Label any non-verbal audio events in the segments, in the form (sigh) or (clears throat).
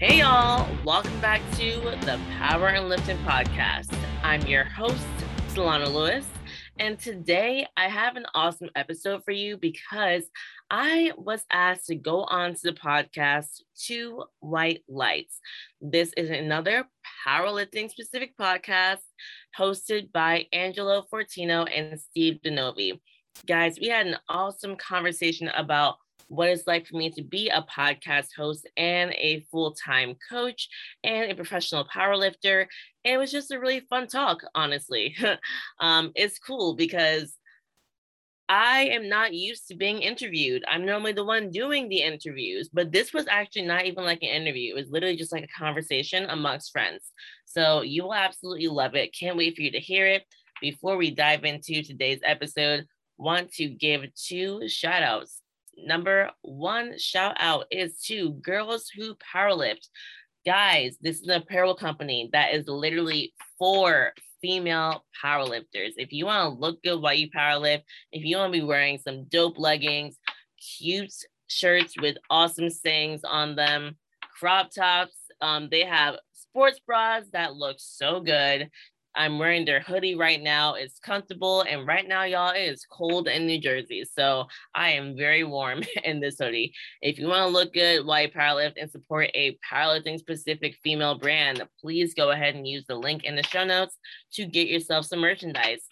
Hey, y'all. Welcome back to the Power and Lifting podcast. I'm your host, Solana Lewis. And today I have an awesome episode for you because I was asked to go on to the podcast Two White Lights. This is another powerlifting specific podcast hosted by Angelo Fortino and Steve DeNovi. Guys, we had an awesome conversation about what it's like for me to be a podcast host and a full time coach and a professional powerlifter. And it was just a really fun talk, honestly. (laughs) um, it's cool because I am not used to being interviewed. I'm normally the one doing the interviews, but this was actually not even like an interview. It was literally just like a conversation amongst friends. So you will absolutely love it. Can't wait for you to hear it. Before we dive into today's episode, want to give two shout outs number one shout out is to Girls Who Powerlift. Guys, this is an apparel company that is literally for female powerlifters. If you want to look good while you powerlift, if you want to be wearing some dope leggings, cute shirts with awesome sayings on them, crop tops, um, they have sports bras that look so good. I'm wearing their hoodie right now. It's comfortable. And right now, y'all, it is cold in New Jersey. So I am very warm (laughs) in this hoodie. If you want to look good while you powerlift and support a powerlifting specific female brand, please go ahead and use the link in the show notes to get yourself some merchandise.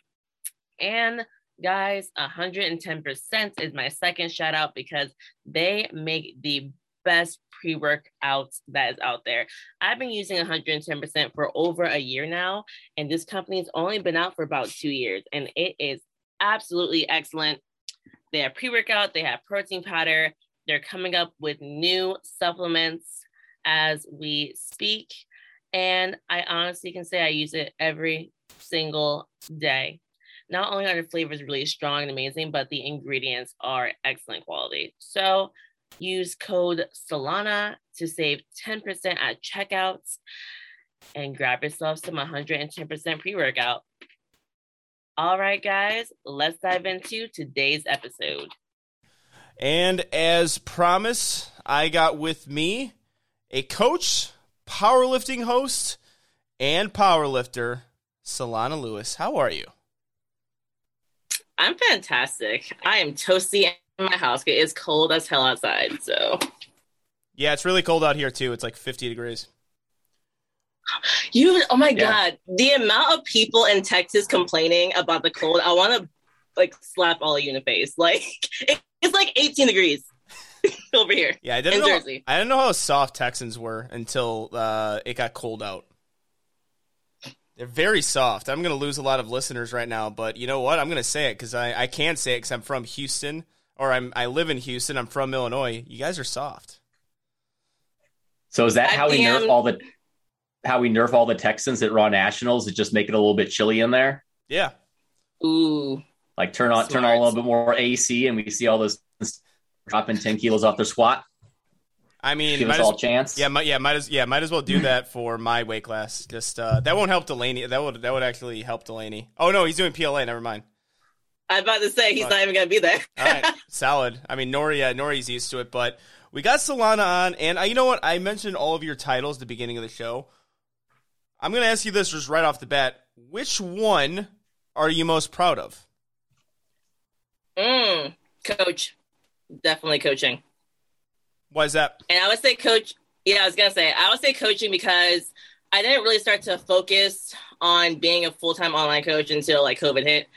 And guys, 110% is my second shout out because they make the best pre workouts that is out there. I've been using 110% for over a year now, and this company has only been out for about two years, and it is absolutely excellent. They have pre workout, they have protein powder, they're coming up with new supplements as we speak. And I honestly can say I use it every single day. Not only are the flavors really strong and amazing, but the ingredients are excellent quality. So Use code Solana to save 10% at checkouts and grab yourself some 110% pre workout. All right, guys, let's dive into today's episode. And as promised, I got with me a coach, powerlifting host, and powerlifter, Solana Lewis. How are you? I'm fantastic. I am toasty my house. It's cold as hell outside. So yeah, it's really cold out here too. It's like 50 degrees. You, oh my yeah. god, the amount of people in Texas complaining about the cold. I want to like slap all of you in the face. (laughs) Like it's like 18 degrees (laughs) over here. Yeah, I didn't know. Jersey. I didn't know how soft Texans were until uh, it got cold out. They're very soft. I'm going to lose a lot of listeners right now, but you know what? I'm going to say it because I, I can say it because I'm from Houston or I'm I live in Houston. I'm from Illinois. You guys are soft. So is that how we nerf all the how we nerf all the Texans at Raw Nationals? It just make it a little bit chilly in there. Yeah. Ooh. Like turn on Smart. turn on a little bit more AC, and we see all those dropping ten kilos off their squat. I mean, give us all a chance. Yeah, might, yeah, might as yeah, might as well do that for my weight class. Just uh, that won't help Delaney. That would that would actually help Delaney. Oh no, he's doing PLA. Never mind. I'm about to say he's not even gonna be there. All right, (laughs) solid. I mean, Nori, uh, Nori's used to it, but we got Solana on, and uh, you know what? I mentioned all of your titles at the beginning of the show. I'm gonna ask you this just right off the bat: Which one are you most proud of? Mm, coach, definitely coaching. Why is that? And I would say coach. Yeah, I was gonna say I would say coaching because I didn't really start to focus on being a full time online coach until like COVID hit.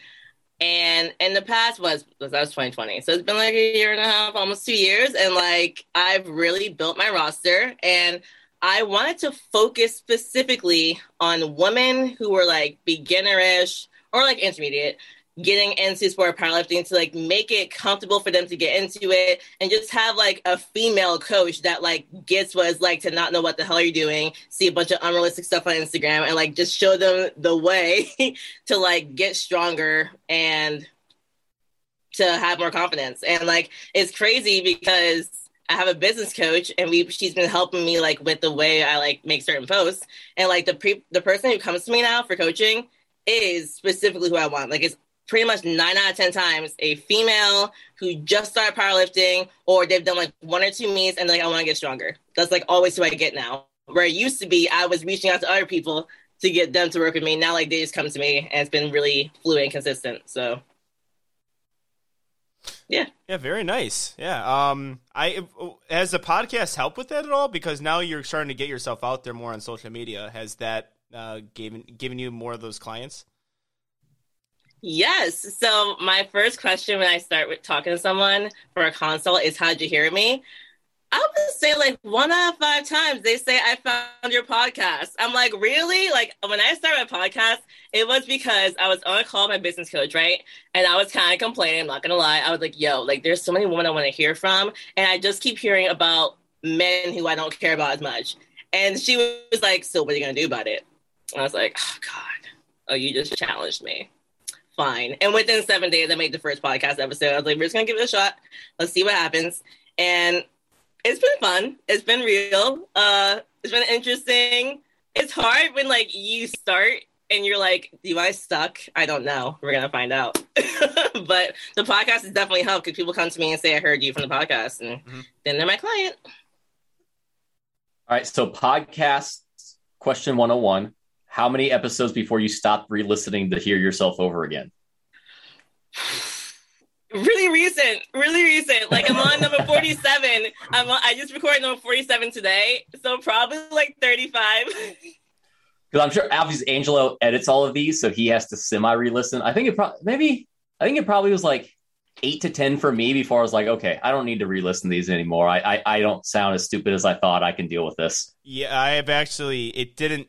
And in the past was, that was 2020. So it's been like a year and a half, almost two years. And like I've really built my roster and I wanted to focus specifically on women who were like beginnerish or like intermediate getting into sport powerlifting to like make it comfortable for them to get into it and just have like a female coach that like gets what it's like to not know what the hell you're doing, see a bunch of unrealistic stuff on Instagram and like just show them the way (laughs) to like get stronger and to have more confidence. And like it's crazy because I have a business coach and we she's been helping me like with the way I like make certain posts. And like the pre the person who comes to me now for coaching is specifically who I want. Like it's pretty much nine out of 10 times a female who just started powerlifting or they've done like one or two meets and like, I want to get stronger. That's like always who I get now. Where it used to be, I was reaching out to other people to get them to work with me. Now, like, they just come to me and it's been really fluid and consistent. So, yeah. Yeah, very nice. Yeah. Um, I has the podcast helped with that at all? Because now you're starting to get yourself out there more on social media. Has that uh, given given you more of those clients? Yes. So my first question when I start with talking to someone for a consult is how'd you hear me? I would say like one out of five times they say I found your podcast. I'm like, really? Like when I started my podcast, it was because I was on a call with my business coach, right? And I was kind of complaining, I'm not gonna lie. I was like, yo, like there's so many women I want to hear from, and I just keep hearing about men who I don't care about as much. And she was like, So what are you gonna do about it? And I was like, Oh God, oh you just challenged me fine. And within seven days, I made the first podcast episode. I was like, we're just gonna give it a shot. Let's see what happens. And it's been fun. It's been real. Uh, it's been interesting. It's hard when like you start and you're like, do I suck? I don't know. We're gonna find out. (laughs) but the podcast has definitely helped because people come to me and say, I heard you from the podcast, and mm-hmm. then they're my client. All right. So podcast question 101 how many episodes before you stopped re-listening to hear yourself over again? Really recent, really recent. Like I'm on number 47. I'm on, I just recorded number 47 today, so probably like 35. (laughs) Because I'm sure obviously Angelo edits all of these, so he has to semi re-listen. I think it probably maybe I think it probably was like eight to ten for me before I was like, okay, I don't need to re-listen these anymore. I, I I don't sound as stupid as I thought. I can deal with this. Yeah, I have actually. It didn't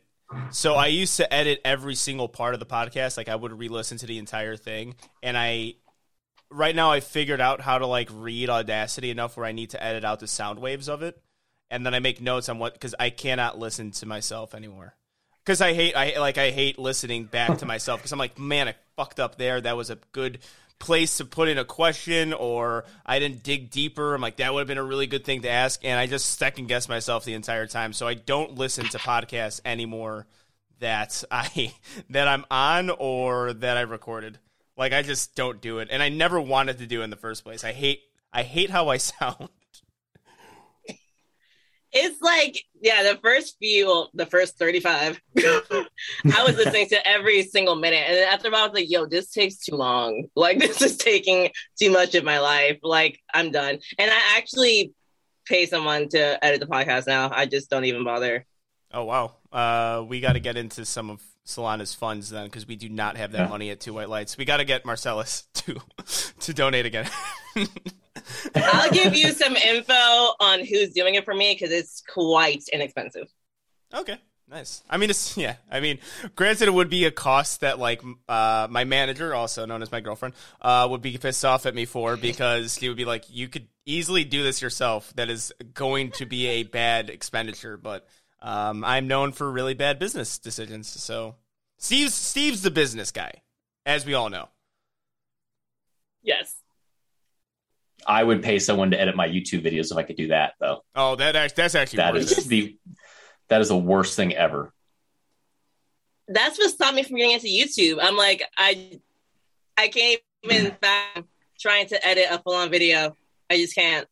so I used to edit every single part of the podcast. Like I would re-listen to the entire thing, and I right now I figured out how to like read Audacity enough where I need to edit out the sound waves of it, and then I make notes on what because I cannot listen to myself anymore. Because I hate I like I hate listening back to myself because I'm like man I fucked up there. That was a good place to put in a question or I didn't dig deeper. I'm like, that would have been a really good thing to ask. And I just second guess myself the entire time. So I don't listen to podcasts anymore that I (laughs) that I'm on or that I recorded. Like I just don't do it. And I never wanted to do it in the first place. I hate I hate how I (laughs) sound it's like yeah the first few well, the first 35 (laughs) i was listening to every single minute. And after a while i was like yo this takes too long. Like (laughs) this is taking too much of my life. Like i'm done. And i actually pay someone to edit the podcast now. I just don't even bother. Oh wow. Uh, we got to get into some of solana's funds then because we do not have that yeah. money at two white lights. We got to get marcellus (laughs) to to donate again I'll give you some info on who's doing it for me because it's quite inexpensive. Okay. Nice. I mean, it's yeah. I mean, granted, it would be a cost that like uh, my manager, also known as my girlfriend, uh, would be pissed off at me for because he would be like, "You could easily do this yourself. That is going to be a bad expenditure." But um, I'm known for really bad business decisions. So Steve's Steve's the business guy, as we all know. Yes. I would pay someone to edit my YouTube videos if I could do that, though. Oh, that that's actually that is the that is the worst thing ever. That's what stopped me from getting into YouTube. I'm like, I I can't even trying to edit a full on video. I just can't.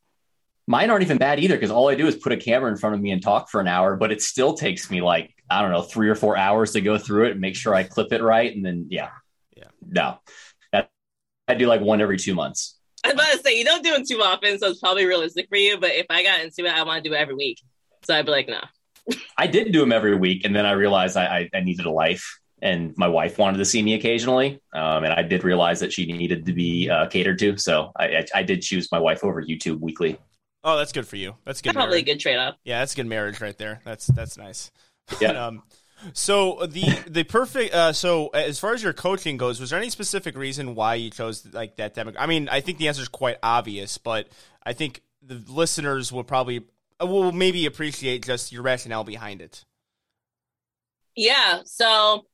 Mine aren't even bad either because all I do is put a camera in front of me and talk for an hour, but it still takes me like I don't know three or four hours to go through it and make sure I clip it right, and then yeah, yeah, no, that I do like one every two months. I was about to say you don't do it too often, so it's probably realistic for you. But if I got into it, I want to do it every week. So I'd be like, no. I did do them every week, and then I realized I, I, I needed a life, and my wife wanted to see me occasionally, um, and I did realize that she needed to be uh, catered to. So I, I, I, did choose my wife over YouTube weekly. Oh, that's good for you. That's good. Probably marriage. a good trade off. Yeah, that's good marriage right there. That's that's nice. Yeah. (laughs) um, so the the perfect. Uh, so as far as your coaching goes, was there any specific reason why you chose like that demographic? I mean, I think the answer is quite obvious, but I think the listeners will probably uh, will maybe appreciate just your rationale behind it. Yeah. So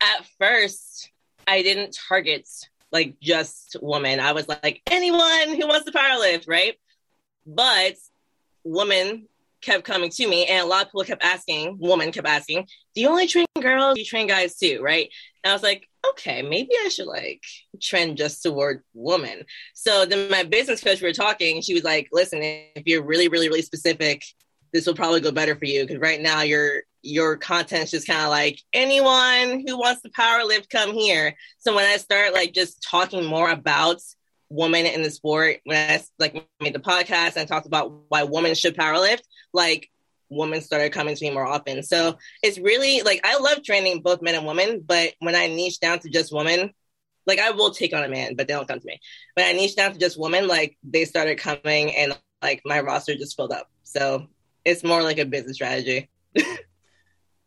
at first, I didn't target like just women. I was like anyone who wants to powerlift, right? But women kept coming to me, and a lot of people kept asking, woman kept asking, "Do you only train girls? You train guys too?" Right? And I was like, okay, maybe I should like trend just toward woman. So then my business coach, we were talking, she was like, listen, if you're really, really, really specific, this will probably go better for you. Cause right now your your content's just kind of like anyone who wants to power lift, come here. So when I start like just talking more about women in the sport, when I like made the podcast and talked about why women should powerlift, like women started coming to me more often. So it's really like I love training both men and women, but when I niche down to just women, like I will take on a man, but they don't come to me. When I niche down to just women, like they started coming and like my roster just filled up. So it's more like a business strategy. (laughs)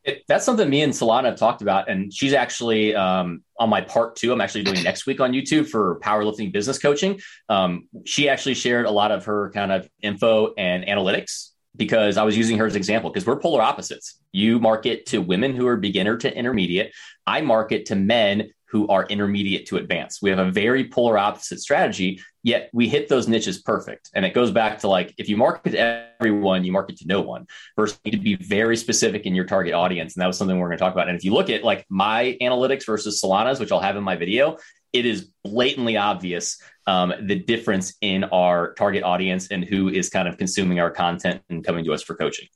it, that's something me and Solana have talked about, and she's actually um, on my part two. I'm actually doing next week on YouTube for powerlifting business coaching. Um, she actually shared a lot of her kind of info and analytics because I was using her as an example because we're polar opposites. You market to women who are beginner to intermediate. I market to men who are intermediate to advanced. We have a very polar opposite strategy, yet we hit those niches perfect. And it goes back to like if you market to everyone, you market to no one. First, you need to be very specific in your target audience. And that was something we're going to talk about. And if you look at like my analytics versus Solana's, which I'll have in my video, it is blatantly obvious um, the difference in our target audience and who is kind of consuming our content and coming to us for coaching.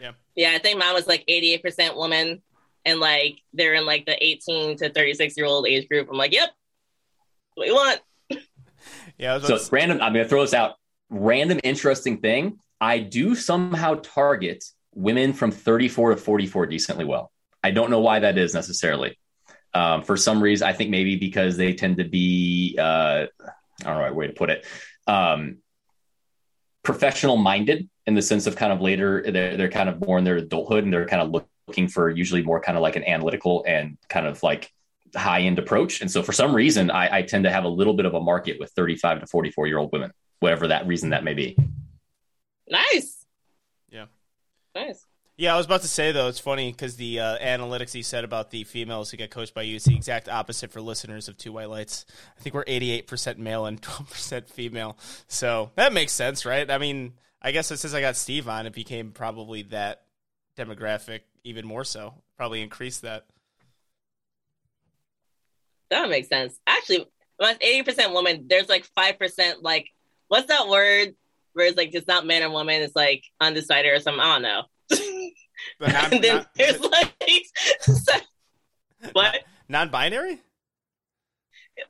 Yeah. Yeah, I think mine was like 88% woman and like they're in like the 18 to 36 year old age group. I'm like, yep, what you want. (laughs) Yeah. So to... random, I'm going to throw this out. Random interesting thing. I do somehow target women from 34 to 44 decently well. I don't know why that is necessarily. Um, for some reason, I think maybe because they tend to be, uh, I don't know right way to put it, um, professional minded in the sense of kind of later, they're, they're kind of more in their adulthood and they're kind of look, looking for usually more kind of like an analytical and kind of like high end approach. And so for some reason, I, I, tend to have a little bit of a market with 35 to 44 year old women, whatever that reason that may be. Nice. Yeah. Nice. Yeah, I was about to say though, it's funny because the uh, analytics you said about the females who get coached by you is the exact opposite for listeners of Two White Lights. I think we're 88% male and (laughs) 12% female. So that makes sense, right? I mean, I guess since I got Steve on, it became probably that demographic even more so. Probably increase that. That makes sense. Actually, when eighty percent woman, there's like five percent like what's that word where it's like it's not man or woman, it's like undecided or something. I don't know. But (laughs) and then there's like (laughs) (laughs) what non-binary.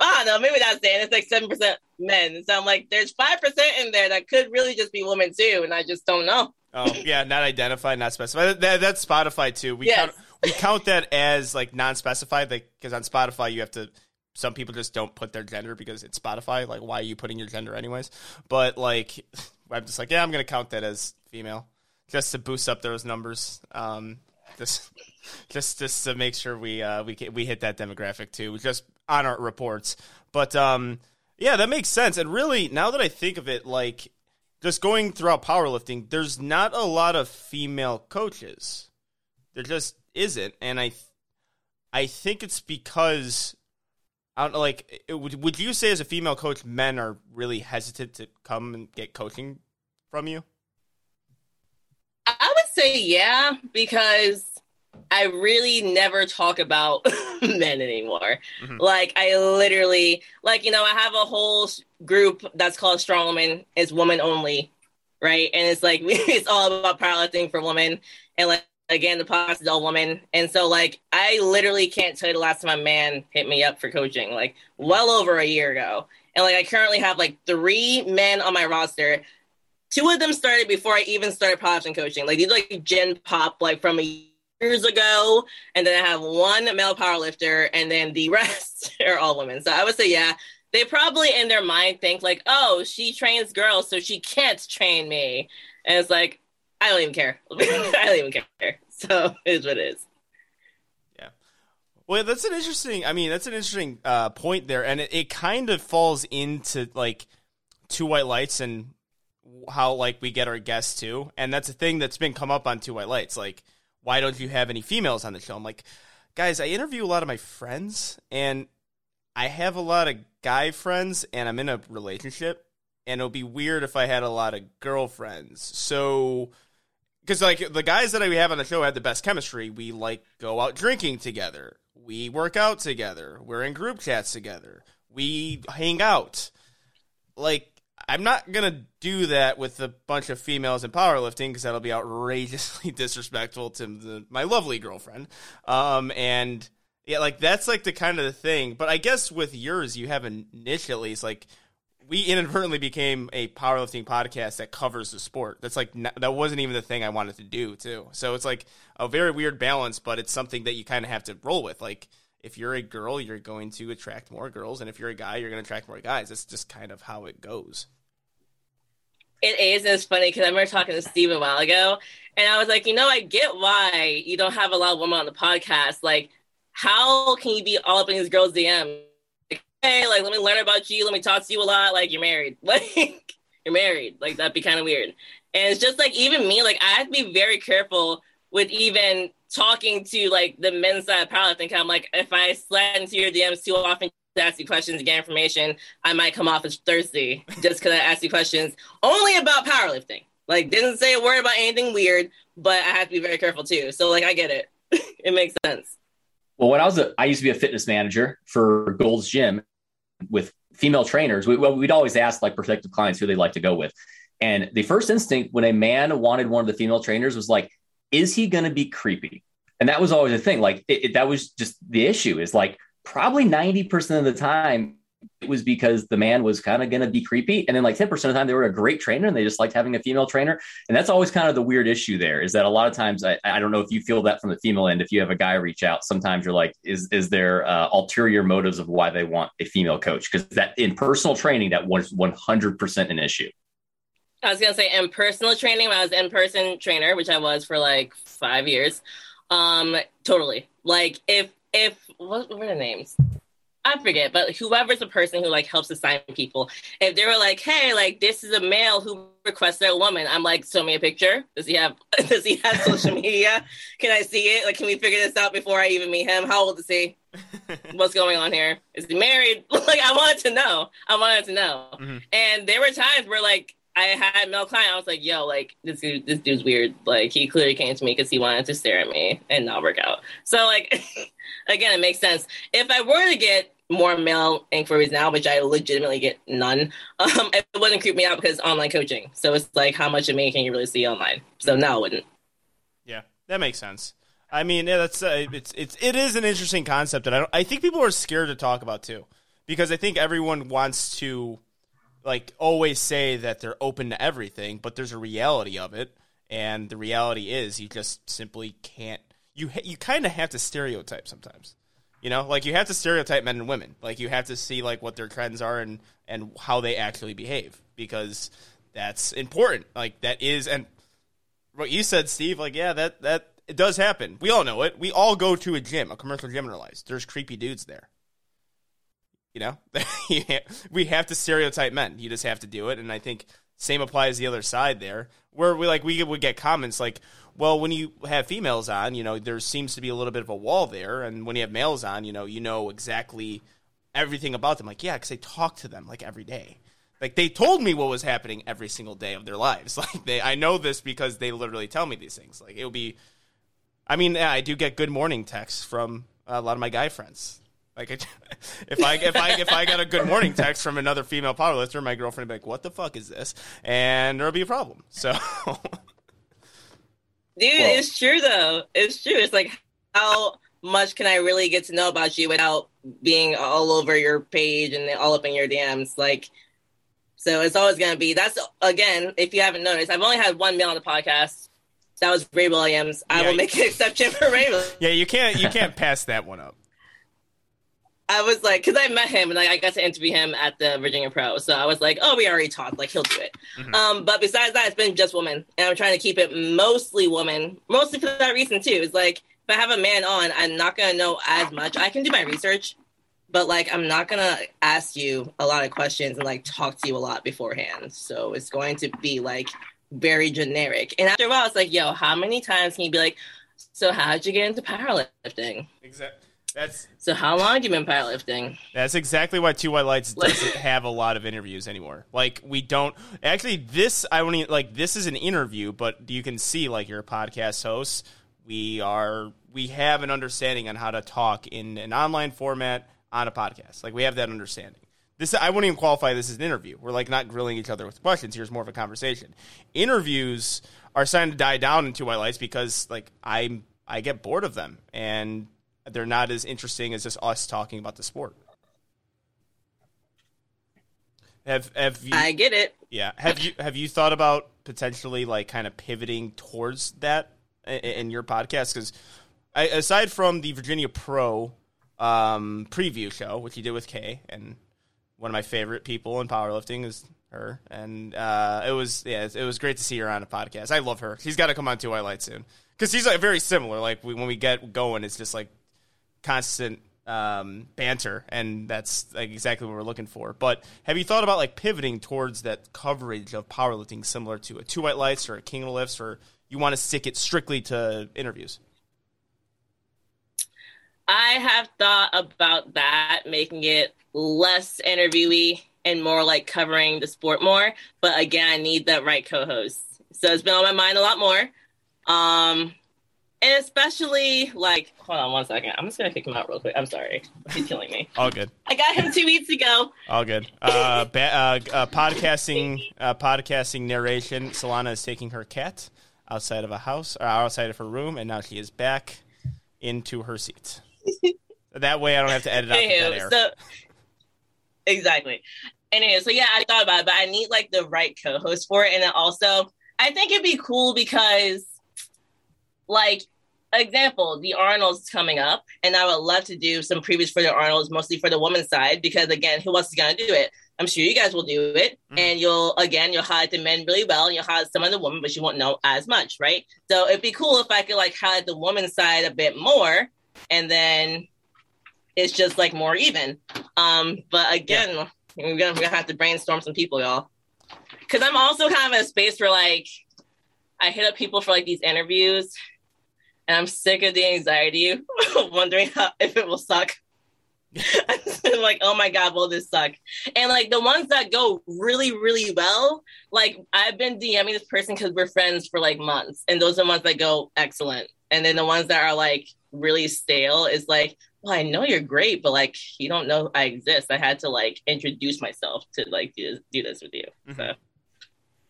I don't know. Maybe that's saying it's like seven percent men. So I'm like, there's five percent in there that could really just be women too, and I just don't know. Oh yeah, not identified, not specified. That, that's Spotify too. We yes. count we count that as like non-specified, like because on Spotify you have to. Some people just don't put their gender because it's Spotify. Like, why are you putting your gender anyways? But like, (laughs) I'm just like, yeah, I'm gonna count that as female just to boost up those numbers. Um, just (laughs) just just to make sure we uh we we hit that demographic too, just on our reports. But um, yeah, that makes sense. And really, now that I think of it, like just going throughout powerlifting, there's not a lot of female coaches. There just isn't, and I, I think it's because I don't know. Like, it, would would you say as a female coach, men are really hesitant to come and get coaching from you? I would say yeah, because I really never talk about (laughs) men anymore. Mm-hmm. Like I literally, like you know, I have a whole group that's called Strong Women. It's woman only, right? And it's like (laughs) it's all about powerlifting for women. And like again, the podcast is all women. And so like I literally can't tell you the last time a man hit me up for coaching, like well over a year ago. And like I currently have like three men on my roster two of them started before I even started powerlifting coaching. Like these like gen pop like from years ago, and then I have one male powerlifter, and then the (laughs) rest are all women. So I would say yeah, they probably in their mind think like, oh, she trains girls, so she can't train me, and it's like I don't even care. (laughs) I don't even care. (laughs) So it is what it is. Yeah. Well, that's an interesting. I mean, that's an interesting uh, point there, and it, it kind of falls into like two white lights and how like we get our guests too, and that's a thing that's been come up on Two White Lights. Like, why don't you have any females on the show? I'm like, guys, I interview a lot of my friends, and I have a lot of guy friends, and I'm in a relationship, and it'll be weird if I had a lot of girlfriends. So because like the guys that we have on the show have the best chemistry. We like go out drinking together. We work out together. We're in group chats together. We hang out. Like I'm not gonna do that with a bunch of females in powerlifting because that'll be outrageously (laughs) disrespectful to the, my lovely girlfriend. Um, and yeah, like that's like the kind of the thing. But I guess with yours, you have a niche at least. Like we inadvertently became a powerlifting podcast that covers the sport. That's like that wasn't even the thing I wanted to do too. So it's like a very weird balance, but it's something that you kind of have to roll with. Like if you're a girl, you're going to attract more girls, and if you're a guy, you're going to attract more guys. That's just kind of how it goes. It is. It's funny because I remember talking to Steve a while ago, and I was like, you know, I get why you don't have a lot of women on the podcast. Like, how can you be all up in these girls' DM? Like, hey, like, let me learn about you. Let me talk to you a lot. Like, you're married. (laughs) Like, you're married. Like, that'd be kind of weird. And it's just like, even me, like, I have to be very careful with even talking to like the men's side of powerlifting. I'm like, if I slide into your DMs too often, ask you questions to get information, I might come off as thirsty just because I asked you questions only about powerlifting. Like, didn't say a word about anything weird, but I have to be very careful too. So, like, I get it. (laughs) it makes sense. Well, when I was a, I used to be a fitness manager for Gold's Gym with female trainers. We, well, we'd always ask like prospective clients who they'd like to go with. And the first instinct when a man wanted one of the female trainers was like, is he going to be creepy? And that was always a thing. Like it, it, that was just the issue is like, probably 90% of the time it was because the man was kind of going to be creepy. And then like 10% of the time they were a great trainer and they just liked having a female trainer. And that's always kind of the weird issue there is that a lot of times, I, I don't know if you feel that from the female end, if you have a guy reach out, sometimes you're like, is, is there uh, ulterior motives of why they want a female coach? Because that in personal training, that was 100% an issue. I was gonna say in personal training, I was in person trainer, which I was for like five years. Um, totally. Like if if what were the names? I forget, but whoever's the person who like helps assign people, if they were like, "Hey, like this is a male who requested a woman," I'm like, "Show me a picture. Does he have (laughs) Does he have social (laughs) media? Can I see it? Like, can we figure this out before I even meet him? How old is he? (laughs) What's going on here? Is he married? like, I wanted to know. I wanted to know. Mm-hmm. And there were times where like I had male client. I was like, "Yo, like this dude, this dude's weird. Like he clearly came to me because he wanted to stare at me and not work out." So like, again, it makes sense. If I were to get more male inquiries now, which I legitimately get none, um, it wouldn't creep me out because online coaching. So it's like, how much of me can you really see online? So now it wouldn't. Yeah, that makes sense. I mean, yeah, that's uh, it's it's it is an interesting concept, and I I think people are scared to talk about too, because I think everyone wants to like always say that they're open to everything, but there's a reality of it, and the reality is you just simply can't. You you kind of have to stereotype sometimes. You know, like you have to stereotype men and women. Like you have to see like what their trends are and and how they actually behave because that's important. Like that is and what you said, Steve. Like yeah, that that it does happen. We all know it. We all go to a gym, a commercial gym in our lives. There's creepy dudes there. You know, (laughs) we have to stereotype men. You just have to do it, and I think same applies the other side there, where we like we would get comments like, "Well, when you have females on, you know, there seems to be a little bit of a wall there, and when you have males on, you know, you know exactly everything about them." Like, yeah, because I talk to them like every day. Like they told me what was happening every single day of their lives. (laughs) Like they, I know this because they literally tell me these things. Like it would be, I mean, yeah, I do get good morning texts from a lot of my guy friends. Like (laughs) if I if I if I got a good morning text from another female powerlifter, my girlfriend would be like, "What the fuck is this?" And there'll be a problem. So, (laughs) dude, well, it's true though. It's true. It's like how much can I really get to know about you without being all over your page and all up in your DMs? Like, so it's always gonna be. That's again, if you haven't noticed, I've only had one male on the podcast. That was Ray Williams. I yeah, will make an (laughs) exception for Ray. Williams. Yeah, you can't you can't pass that one up. I was like, because I met him and like, I got to interview him at the Virginia Pro. So I was like, oh, we already talked. Like, he'll do it. Mm-hmm. Um, but besides that, it's been just women. And I'm trying to keep it mostly women, mostly for that reason, too. It's like, if I have a man on, I'm not going to know as much. I can do my research, but like, I'm not going to ask you a lot of questions and like talk to you a lot beforehand. So it's going to be like very generic. And after a while, it's like, yo, how many times can you be like, so how'd you get into powerlifting? Exactly That's So how long have you been powerlifting? That's exactly why Two White Lights doesn't have a lot of interviews anymore. Like we don't actually. This I even, like. This is an interview, but you can see like you're a podcast host. We are we have an understanding on how to talk in an online format on a podcast. Like we have that understanding. This I wouldn't even qualify this as an interview. We're like not grilling each other with questions. Here's more of a conversation. Interviews are starting to die down in Two White Lights because like I'm I get bored of them and they're not as interesting as just us talking about the sport. Have have you? I get it. Yeah. Have you have you thought about potentially like kind of pivoting towards that in, in your podcast? Because aside from the Virginia Pro um, preview show, which you did with Kay, and one of my favorite people in powerlifting is her, and uh, it was yeah, it was great to see her on a podcast. I love her. She's got to come on Two White Lights soon because she's like very similar. Like we, when we get going, it's just like constant um, banter, and that's like exactly what we're looking for. But have you thought about like pivoting towards that coverage of powerlifting, similar to a Two White Lights or a King of Lifts, or you want to stick it strictly to interviews? I have thought about that, making it less interviewee and more like covering the sport more. But again, I need the right co-host. So it's been on my mind a lot more. Um, and especially like, hold on one second. I'm just gonna kick him out real quick. I'm sorry, he's killing me. All good. I got him two weeks ago. All good. Uh, ba- uh, uh, podcasting, uh, podcasting narration. Solana is taking her cat outside of a house, or outside of her room, and now she is back into her seat. (laughs) that way, I don't have to edit out air. So, exactly. Anyway, so yeah, I thought about it, but I need like the right co-host for it, and then also, I think it'd be cool because, like, example, the Arnold's coming up, and I would love to do some previews for the Arnold's, mostly for the women's side, because again, who else is gonna do it? I'm sure you guys will do it, mm. and you'll again you'll highlight the men really well, and you'll highlight some of the women, but you won't know as much, right? So it'd be cool if I could like highlight the women's side a bit more, and then it's just like more even. Um, but again, yeah. we're gonna we're gonna have to brainstorm some people, y'all. Because I'm also kind of in a space where like I hit up people for like these interviews, and I'm sick of the anxiety, (laughs) wondering how if it will suck. (laughs) I'm like, oh my god, will this suck? And like the ones that go really, really well, like I've been DMing this person because we're friends for like months, and those are the ones that go excellent. And then the ones that are like really stale is like, well, I know you're great, but like you don't know I exist. I had to like introduce myself to like do this, do this with you. Mm-hmm. So.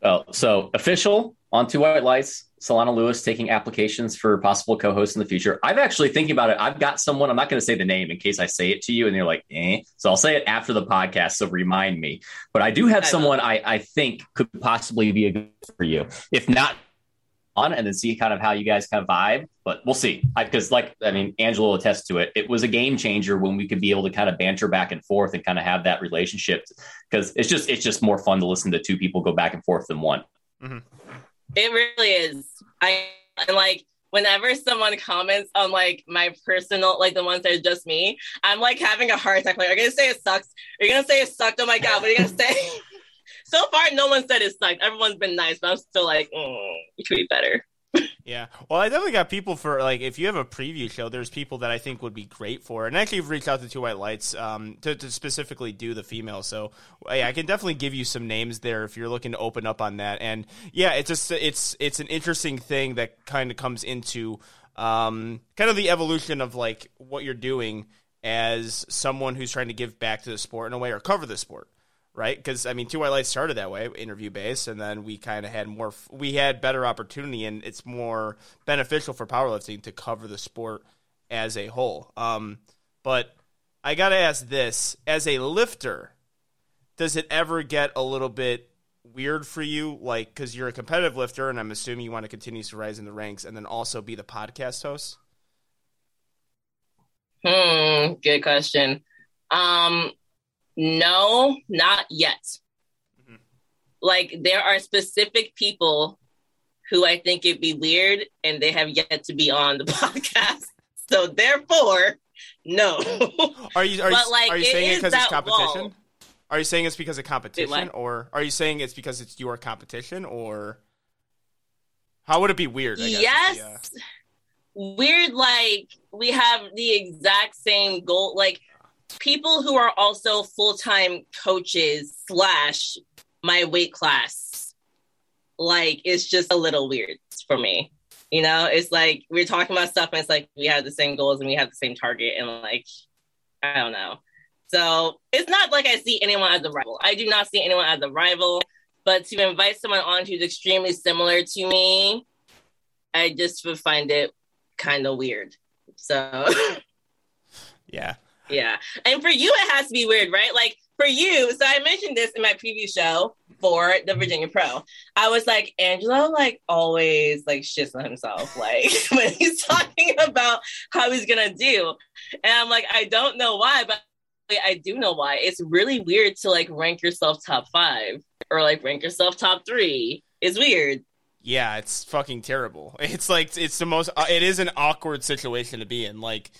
Well, so official on two white lights. Solana Lewis taking applications for possible co-hosts in the future. I've actually thinking about it. I've got someone. I'm not going to say the name in case I say it to you and you're like, eh. So I'll say it after the podcast. So remind me. But I do have I someone I, I think could possibly be a good for you. If not on and then see kind of how you guys kind of vibe. But we'll see. Because, like, I mean, Angelo will attest to it. It was a game changer when we could be able to kind of banter back and forth and kind of have that relationship. Because it's just it's just more fun to listen to two people go back and forth than one. Mm-hmm. It really is. I and like whenever someone comments on like my personal, like the ones that are just me, I'm like having a heart attack. Like, are you gonna say it sucks? Are you gonna say it sucked? Oh my god, what are you gonna say? (laughs) so far, no one said it sucked. Everyone's been nice, but I'm still like, mm, it could be better. Yeah. Well, I definitely got people for like if you have a preview show, there's people that I think would be great for. And actually, reached out to Two White Lights um, to, to specifically do the female. So yeah, I can definitely give you some names there if you're looking to open up on that. And yeah, it's just it's it's an interesting thing that kind of comes into um, kind of the evolution of like what you're doing as someone who's trying to give back to the sport in a way or cover the sport right? Because I mean, Two White Lights started that way, interview based, and then we kind of had more, we had better opportunity, and it's more beneficial for powerlifting to cover the sport as a whole. Um, but I got to ask this: as a lifter, does it ever get a little bit weird for you, like because you're a competitive lifter, and I'm assuming you want to continue to rise in the ranks, and then also be the podcast host? Hmm. Good question. Um, no, not yet. Mm-hmm. Like there are specific people who I think it'd be weird and they have yet to be on the (laughs) podcast. So therefore, no. (laughs) Are you are you, like, are you saying it because it's competition? Wall. Are you saying it's because of competition or are you saying it's because it's your competition or how would it be weird? yes. The, uh... weird like we have the exact same goal like people who are also full-time coaches slash my weight class like it's just a little weird for me. You know it's like we're talking about stuff and it's like we have the same goals and we have the same target and like i don't know. So it's not like i see anyone as a rival. I do not see anyone as a rival but to invite someone on who's extremely similar to me i just would find it kind of weird. So (laughs) Yeah. Yeah. And for you, it has to be weird, right? Like for you, so I mentioned this in my preview show for the Virginia Pro. I was like, Angelo, like always like shits on himself, (laughs) like (laughs) when he's talking about how he's gonna do. And I'm like, I don't know why, but I do know why. It's really weird to like rank yourself top five or like rank yourself top three. It's weird. Yeah, it's fucking terrible. (laughs) It's like it's the most. uh, It is an awkward situation to be in. Like,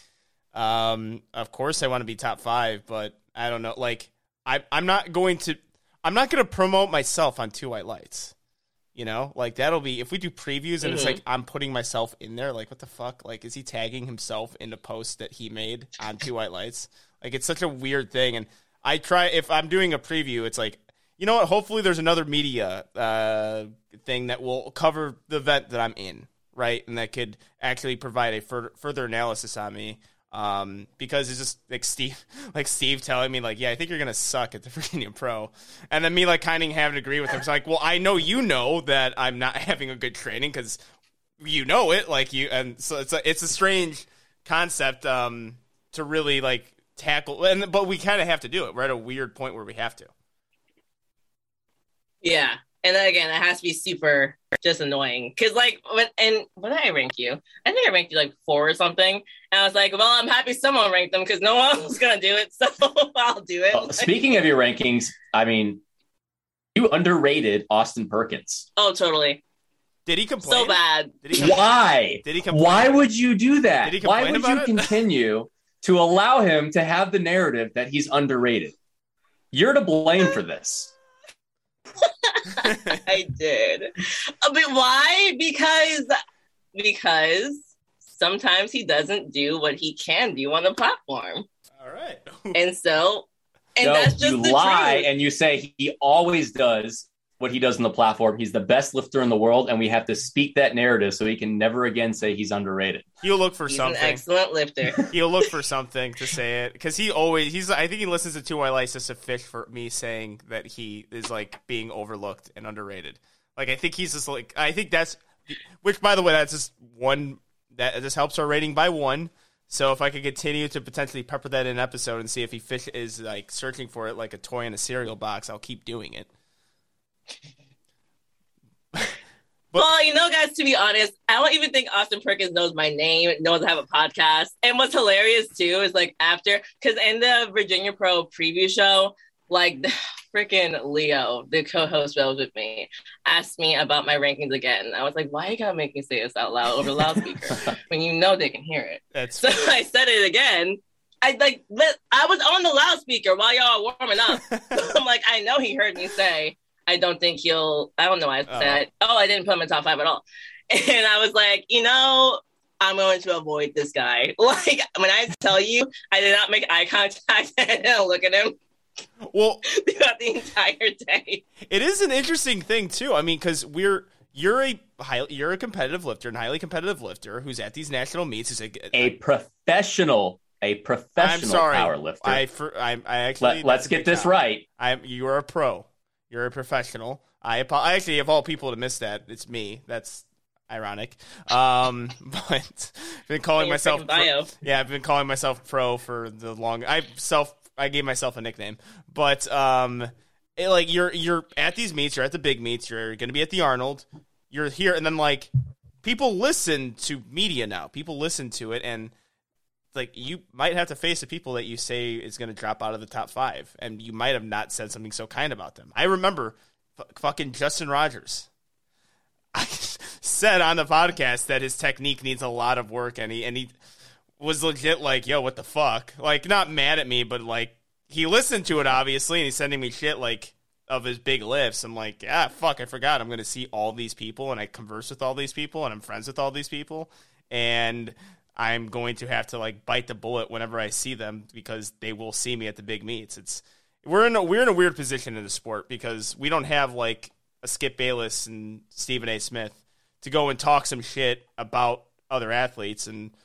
um, of course I want to be top five, but I don't know. Like, I I'm not going to. I'm not going to promote myself on two white lights. You know, like that'll be if we do previews and it's Mhm. like I'm putting myself in there. Like, what the fuck? Like, is he tagging himself in a post that he made on two white lights? Like, it's such a weird thing. And I try if I'm doing a preview, it's like you know what? Hopefully, there's another media uh, thing that will cover the event that I'm in, right? And that could actually provide a fur- further analysis on me. Um, because it's just like Steve, (laughs) like Steve telling me, like, yeah, I think you're gonna suck at the (laughs) Virginia Pro, and then me like kind of having to agree with him. It's like, well, I know you know that I'm not (laughs) having a good training because you know it, like you, and so it's a it's a strange concept um, to really like tackle, and but we kind of have to do it. We're at a weird point where we have to. Yeah. And then again, it has to be super just annoying. Cause like when and when did I rank you? I think I ranked you like four or something. And I was like, well, I'm happy someone ranked them because no one was gonna do it, so (laughs) I'll do it. Well, speaking of your rankings, I mean, you underrated Austin Perkins. oh, totally. Did he complain? So bad. Did he? Complain? Why? Did he complain? Why would you do that? Did he Why complain would you it? continue to allow him to have the narrative that he's underrated? You're to blame for this. (laughs) I did. Uh, But why? Because because sometimes he doesn't do what he can do on the platform. All right. And so and no, that's just you the lie truth. and you say he always does what he does on the platform. He's the best lifter in the world, and we have to speak that narrative so he can never again say he's underrated. He'll look for He's an something. excellent lifter. (laughs) He'll look for something to say it because he always he's. I think he listens to Two White Lights just to fish for me saying that he is like being overlooked and underrated. Like I think he's just like I think that's which by the way that's just one that just helps our rating by one. So if I could continue to potentially pepper that in an episode and see if he fish is like searching for it like a toy in a cereal box, I'll keep doing it. Well, you know, guys, to be honest, I don't even think Austin Perkins knows my name, knows I have a podcast. And what's hilarious too is like after, because in the Virginia Pro preview show, like the (laughs) freaking Leo, the co-host that was with me, asked me about my rankings again. I was like, why you gotta make me say this out loud over (laughs) loudspeaker when you know they can hear it? That's So (laughs) I said it again. I like, I was on the loudspeaker while y'all were warming up. I'm like, I know he heard me say, I don't think he'll, I don't know why I Oh. said, oh, I didn't put him in top five at all. (laughs) And I was like, you know, I'm going to avoid this guy. (laughs) Like, when I tell you, I did not make eye contact (laughs) and look at him well. throughout the entire day. It is an interesting thing too. I mean, because we're you're a high, you're a competitive lifter and highly competitive lifter who's at these national meets. Is a, A professional, a I'm professional sorry, power lifter. I for, I, I actually Let, let's get this count. right. I'm you are a pro. You're a professional. I apo- I actually of all people to miss that, it's me. That's ironic. Um, (laughs) but I've been calling In myself bio. yeah, I've been calling myself pro for the long. I self I gave myself a nickname, but um, it, like you're you're at these meets, you're at the big meets, you're going to be at the Arnold, you're here, and then like people listen to media now. People listen to it, and like you might have to face the people that you say is going to drop out of the top five, and you might have not said something so kind about them. I remember f- fucking Justin Rogers. (laughs) I said on the podcast that his technique needs a lot of work, and he and he was legit like, "Yo, what the fuck?" Like, not mad at me, but like he listened to it obviously, and he's sending me shit like of his big lifts. I'm like, ah, fuck, I forgot. I'm gonna see all these people, and I converse with all these people, and I'm friends with all these people, and I'm going to have to like bite the bullet whenever I see them because they will see me at the big meets. It's we're in a we're in a weird position in the sport because we don't have like a Skip Bayless and Stephen A. Smith to go and talk some shit about other athletes and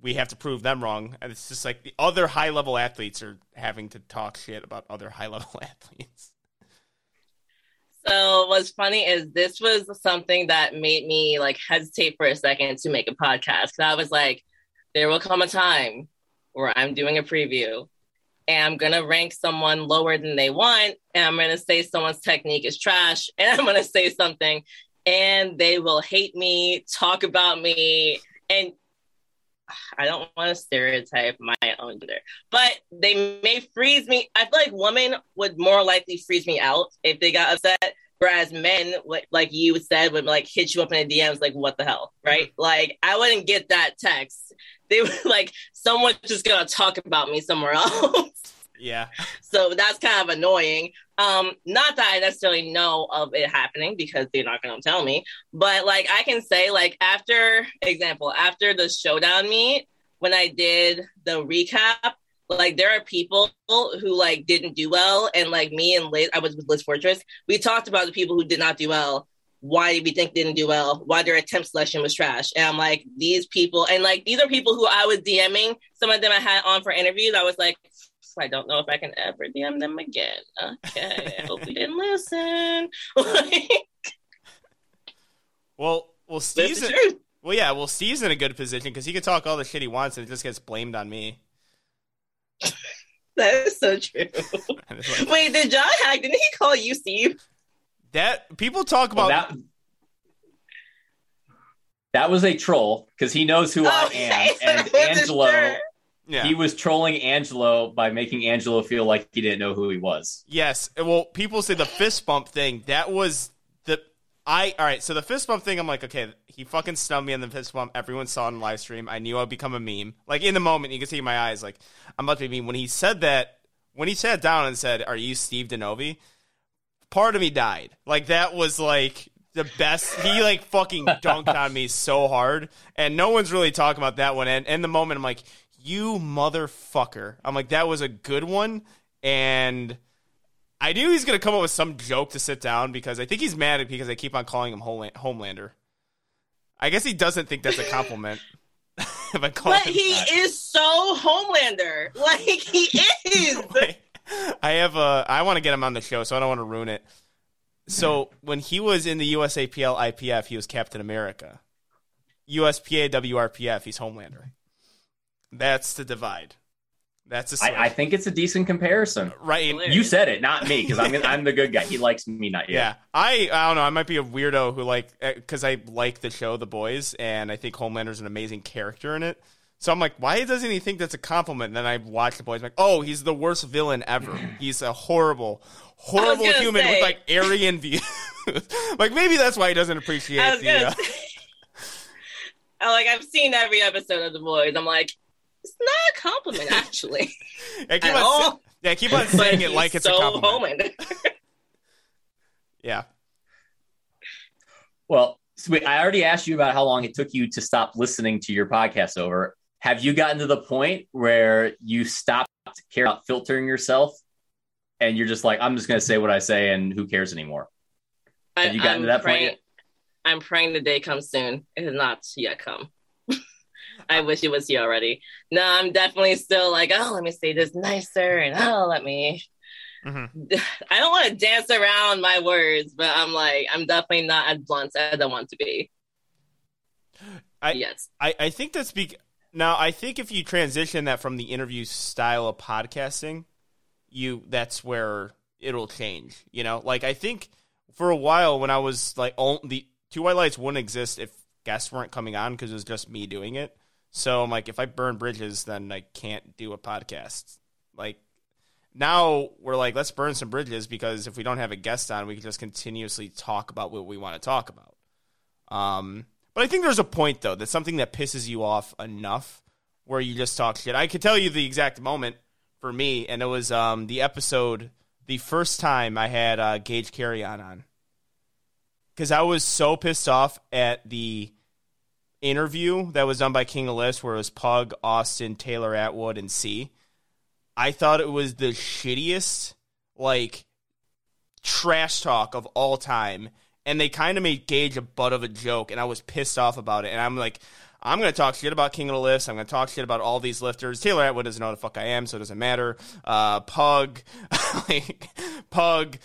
we have to prove them wrong. And it's just like the other high level athletes are having to talk shit about other high level (laughs) athletes. So what's funny is this was something that made me like hesitate for a second to make a podcast. Cause I was like, there will come a time where I'm doing a preview and I'm gonna rank someone lower than they want, and I'm gonna say someone's technique is trash, (laughs) and I'm gonna say something, and they will hate me, talk about me, and I don't want to stereotype my own gender, but they may freeze me. I feel like women would more likely freeze me out if they got upset. Whereas men, like you said, would like hit you up in the DMs, like, what the hell, right? Mm-hmm. Like, I wouldn't get that text. (laughs) They were like, someone's just gonna talk about me somewhere (laughs) else. Yeah. So that's kind of annoying. Um, not that I necessarily know of it happening because they're not gonna tell me, but like I can say, like after example, after the showdown meet, when I did the recap, like there are people who like didn't do well, and like me and Liz, I was with Liz Fortress. We talked about the people who did not do well. Why did we think they didn't do well? Why their attempt selection was trash? And I'm like, these people, and like these are people who I was DMing. Some of them I had on for interviews. I was like, I don't know if I can ever DM them again. Okay, I (laughs) hope you didn't listen. (laughs) well, well, Steve's in, well, yeah, well, Steve's in a good position because he can talk all the shit he wants, and it just gets blamed on me. (laughs) that is so true. like, Wait, did John Haack? Didn't he call you Steve? That people talk about well, that. That was a troll because he knows who oh, I am, and Angelo yeah. He was trolling Angelo by making Angelo feel like he didn't know who he was. Yes. Well, people say the fist bump thing, that was the I all right, so the fist bump thing, I'm like, okay, he fucking stunned me in the fist bump. Everyone saw it on live stream. I knew I'd become a meme. Like in the moment, you can see my eyes, like I'm about to be meme. When he said that, when he sat down and said, Are you Steve DeNovi? Part of me died. Like that was like the best. He like fucking dunked on me so hard, and no one's really talking about that one. And in the moment, I'm like, you motherfucker. I'm like, that was a good one. And I knew he's going to come up with some joke to sit down because I think he's mad at me because I keep on calling him Homelander. I guess he doesn't think that's a compliment. (laughs) (laughs) if I call but he that. is so Homelander. Like, he (laughs) is. Wait, I have a. I want to get him on the show, so I don't want to ruin it. So when he was in the USAPL IPF, he was Captain America. USPA WRPF, he's Homelander. That's the divide. That's a I, I think it's a decent comparison. Right. You said it, not me, because I'm I'm the good guy. He likes me, not you. Yeah. I I don't know. I might be a weirdo who like because I like the show The Boys, and I think Homelander's an amazing character in it. So I'm like, why doesn't he think that's a compliment? And then I watch The Boys. I'm like, oh, he's the worst villain ever. (clears throat) He's a horrible, horrible human say. with like Aryan views. (laughs) like maybe that's why he doesn't appreciate. I was the, gonna uh... say. (laughs) like I've seen every episode of The Boys. I'm like, it's not a compliment, actually. (laughs) yeah, keep on, all. yeah, keep on saying it like it's so a compliment. yeah. (laughs) Well, sweet. I already asked you about how long it took you to stop listening to your podcast over. Have you gotten to the point where you stopped caring about filtering yourself and you're just like, I'm just going to say what I say and who cares anymore? Have you gotten I'm to that praying, point? I'm praying the day comes soon. It has not yet come. I wish it was you already. No, I'm definitely still like, oh, let me say this nicer, and oh, let me. Mm-hmm. (laughs) I don't want to dance around my words, but I'm like, I'm definitely not as blunt as I want to be. I, yes, I, I think that's be now. I think if you transition that from the interview style of podcasting, you that's where it'll change. You know, like I think for a while when I was like, all, the two white lights wouldn't exist if guests weren't coming on because it was just me doing it. So I'm like, if I burn bridges, then I can't do a podcast. Like now we're like, let's burn some bridges because if we don't have a guest on, we can just continuously talk about what we want to talk about. Um, but I think there's a point though that's something that pisses you off enough where you just talk shit. I could tell you the exact moment for me, and it was um, the episode, the first time I had uh, Gage Carry on on, because I was so pissed off at the interview that was done by King of Lifts, where it was Pug, Austin, Taylor Atwood, and C. I thought it was the shittiest, like, trash talk of all time. And they kind of made Gage a butt of a joke, and I was pissed off about it. And I'm like, I'm going to talk shit about King of the Lifts. I'm going to talk shit about all these lifters. Taylor Atwood doesn't know the fuck I am, so it doesn't matter. Uh, Pug, (laughs) like, Pug,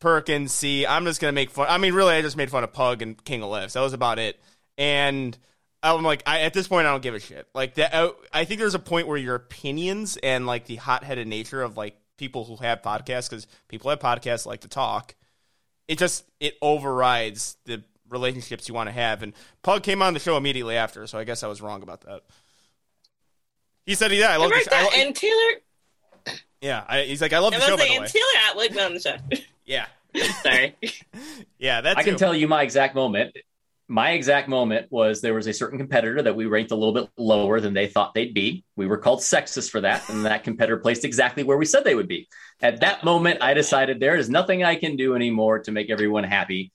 Perkins, C. I'm just going to make fun. I mean, really, I just made fun of Pug and King of Lifts. That was about it. And I'm like, I, at this point, I don't give a shit. Like that, I, uh, I think there's a point where your opinions and like the hot headed nature of like people who have podcasts, because people have podcasts like to talk. It just it overrides the relationships you want to have. And Pug came on the show immediately after, so I guess I was wrong about that. He said, "Yeah, I love right the show." I, and Taylor. yeah, I, he's like, "I love the I was show." By the saying way, Taylor Atwood on the show. yeah, (laughs) Sorry. (laughs) yeah, that's. I can tell you my exact moment. My exact moment was there was a certain competitor that we ranked a little bit lower than they thought they'd be. We were called sexist for that, and that competitor placed exactly where we said they would be. At that moment, I decided there is nothing I can do anymore to make everyone happy.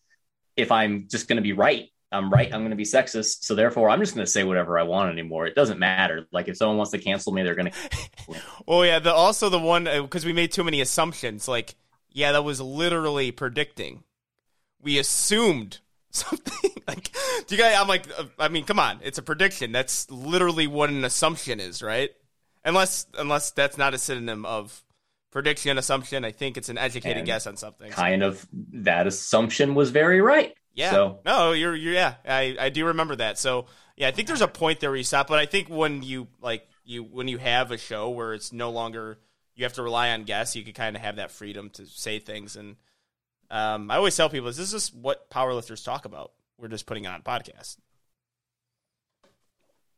If I'm just going to be right, I'm right. I'm going to be sexist. So therefore, I'm just going to say whatever I want anymore. It doesn't matter. Like if someone wants to cancel me, they're going (laughs) to. Oh yeah, the also the one uh, because we made too many assumptions. Like, yeah, that was literally predicting. We assumed something. (laughs) like, do you guys? I'm like, uh, I mean, come on, it's a prediction. That's literally what an assumption is, right? Unless, unless that's not a synonym of prediction assumption. I think it's an educated And guess on something. kind of that assumption was very right. Yeah. So No, you're you're yeah. I I do remember that. So yeah, I think there's a point there where you stop. But I think when you like you when you have a show where it's no longer you have to rely on guests, you can kind of have that freedom to say things. And um, I always tell people this is what powerlifters talk about. We're just putting it on podcast.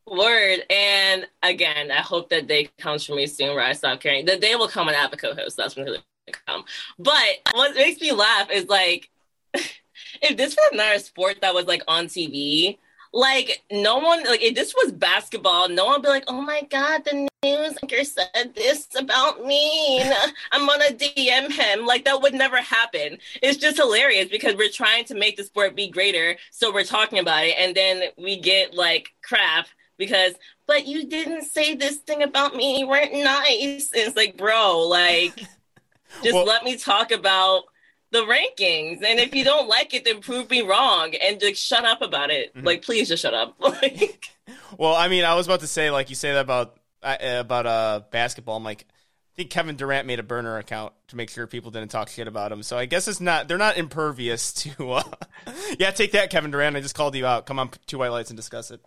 Word. And again, I hope that day comes for me soon where I stop caring. The day will come when I have a co-host. That's when it'll come. But what makes me laugh is like, (laughs) if this was not a sport that was like on TV, like no one, like if this was basketball, no one would be like, oh my God, the news anchor said this about me. (laughs) I'm gonna DM him. Like that would never happen. It's just hilarious because we're trying to make the sport be greater. So we're talking about it. And then we get like crap because but you didn't say this thing about me you weren't nice and it's like bro like (laughs) just Well- let me talk about the rankings and if you don't like it then prove me wrong and just shut up about it Mhm. like please just shut up (laughs) like Well, I mean, I was about to say like you say that about uh, about uh basketball. I'm like. I think Kevin Durant made a burner account to make sure people didn't talk shit about him. So I guess it's not they're not impervious (laughs) to. Uh, (laughs) yeah, take that, Kevin Durant. I just called you out. Come on, two white lights and discuss it.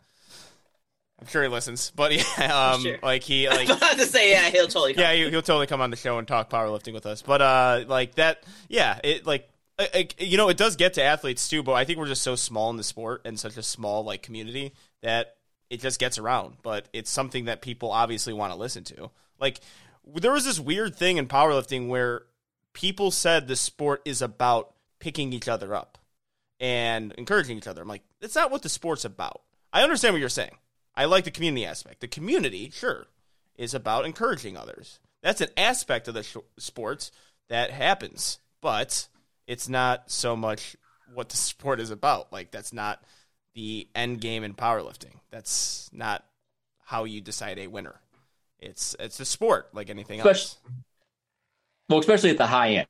I'm sure he listens, but (laughs) yeah, um, Sure. like he (laughs) i like was about to say yeah he'll totally come. yeah, he, he'll totally come on the show and talk powerlifting with us. But uh, like that, yeah, it like. You know, it does get to athletes too, but I think we're just so small in the sport and such a small like community that it just gets around. But it's something that people obviously want to listen to. Like there was this weird thing in powerlifting where people said the sport is about picking each other up and encouraging each other. I'm like, that's not what the sport's about. I understand what you're saying. I like the community aspect. The community, sure, is about encouraging others. That's an aspect of the sh- sports that happens, but it's not so much what the (laughs) sport is about. Like that's not the end game in powerlifting. That's not how you decide a winner. It's it's a sport like anything else. Well, especially at the high end.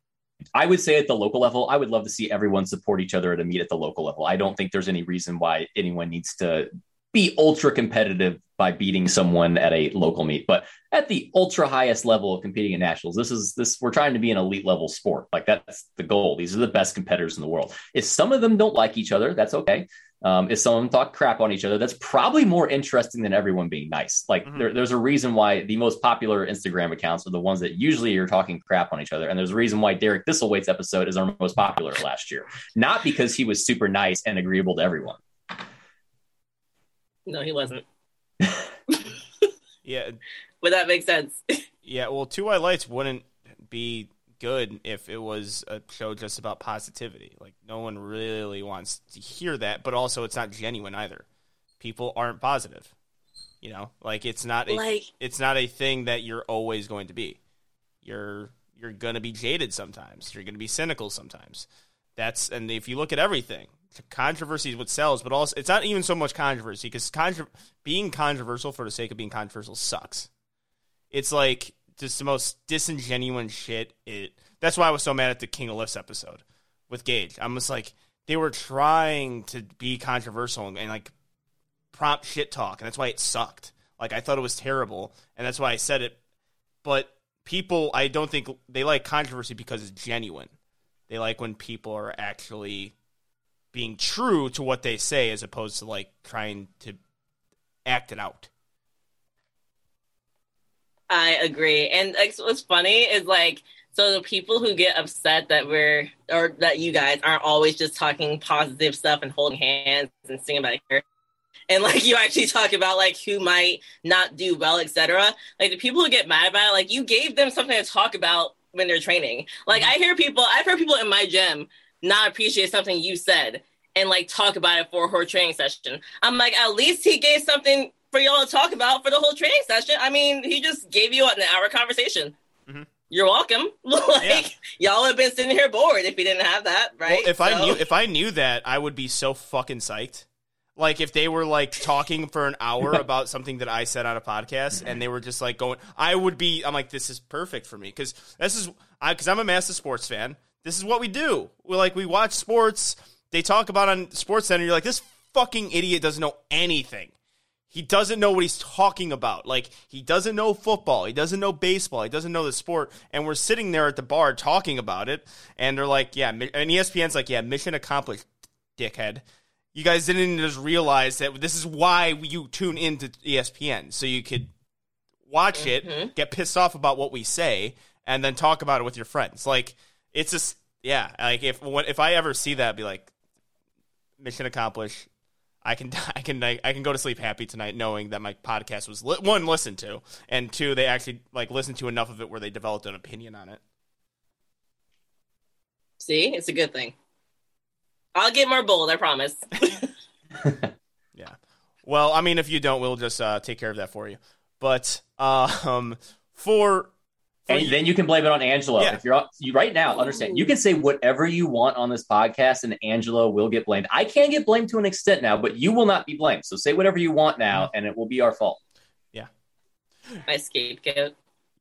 I would say at the local level, I would love to see everyone support each other at a meet at the local level. I don't think there's any reason why anyone needs to be ultra competitive by beating someone at a local meet. But at the ultra highest level of competing at nationals, this is this we're trying to be an elite level sport. Like that's the goal. These are the best competitors in the world. If some of them don't like each other, that's okay. Um, if someone talk crap on each other, that's probably more interesting than everyone being nice. Like Mhm. there, there's a reason why the most popular Instagram accounts are the ones that usually are talking crap on each other. And there's a reason why Derek Thistlewaite's episode is our most popular last year. Not because he was super nice and agreeable to everyone. No he wasn't Yeah, (laughs) but that makes sense (laughs) yeah. Well, two white lights wouldn't be good if it was a show just about positivity. Like no one really wants to hear that, but also it's not genuine either. People aren't positive. You know, like it's not a like it's not a thing that you're always going to be. You're you're going to be jaded sometimes. You're going to be cynical sometimes. That's and if you look at everything, controversy is what sells, but also it's not even so much controversy because being controversial for the sake of being controversial sucks. It's like just the most disingenuous shit. It that's why I was so mad at the King of Lifts episode with Gage. I'm just like they were trying to be controversial and, and like prompt shit talk, and that's why it sucked. Like I thought it was terrible, and that's why I said it. But people, I don't think they like controversy because it's genuine. They like when people are actually being true to what they say, as opposed to like trying to act it out. I agree. And like, what's funny is like, so the people who get upset that we're or that you guys aren't always just talking positive stuff and holding hands and singing about it, and like (laughs) you actually talk about like who might not do well, etc. Like the people who get mad about it, like you gave them something to talk about when they're training. Like mm-hmm. I hear people, I've heard people in my gym not appreciate something you said and like talk about it for her training session. I'm like, at least he gave something for y'all to talk about for the whole training session. I mean, he just gave you an hour conversation. Mm-hmm. You're welcome. (laughs) like yeah. y'all would have been sitting here bored if he didn't have that, right? Well, if so. I knew if I knew that, I would be so fucking psyched. Like if they were like talking for an hour (laughs) about something that I said on a podcast, and they were just like going, I would be. I'm like, this is perfect for me because this is I because I'm a massive sports fan. This is what we do. We like we watch sports. They talk about on SportsCenter. You're like, this fucking idiot doesn't know anything. He doesn't know what he's talking about. Like he doesn't know football. He doesn't know baseball. He doesn't know the sport. And we're sitting there at the bar talking about it, and they're like, "Yeah." And ESPN's like, "Yeah, mission accomplished, dickhead." you guys didn't just realize that this is why you tune into ESPN so you could watch it, mm-hmm. get pissed off about what we say, and then talk about it with your friends. Like it's just yeah. Like if if I ever see that, I'd be like, mission accomplished. I can (laughs) I can I, can go to sleep happy tonight knowing that my podcast was li- one listened to and two they actually like listened to enough of it where they developed an opinion on it. See, it's a good thing. I'll get more bold. I promise. (laughs) (laughs) yeah. Well, I mean, if you don't, we'll just uh, take care of that for you. But um, for and you, then you can blame it on Angelo. Yeah. If you're you right now, understand you can say whatever you want on this podcast, and Angelo will get blamed. I can get blamed to an extent now, but you will not be blamed. So say whatever you want now, and it will be our fault. Yeah, my scapegoat.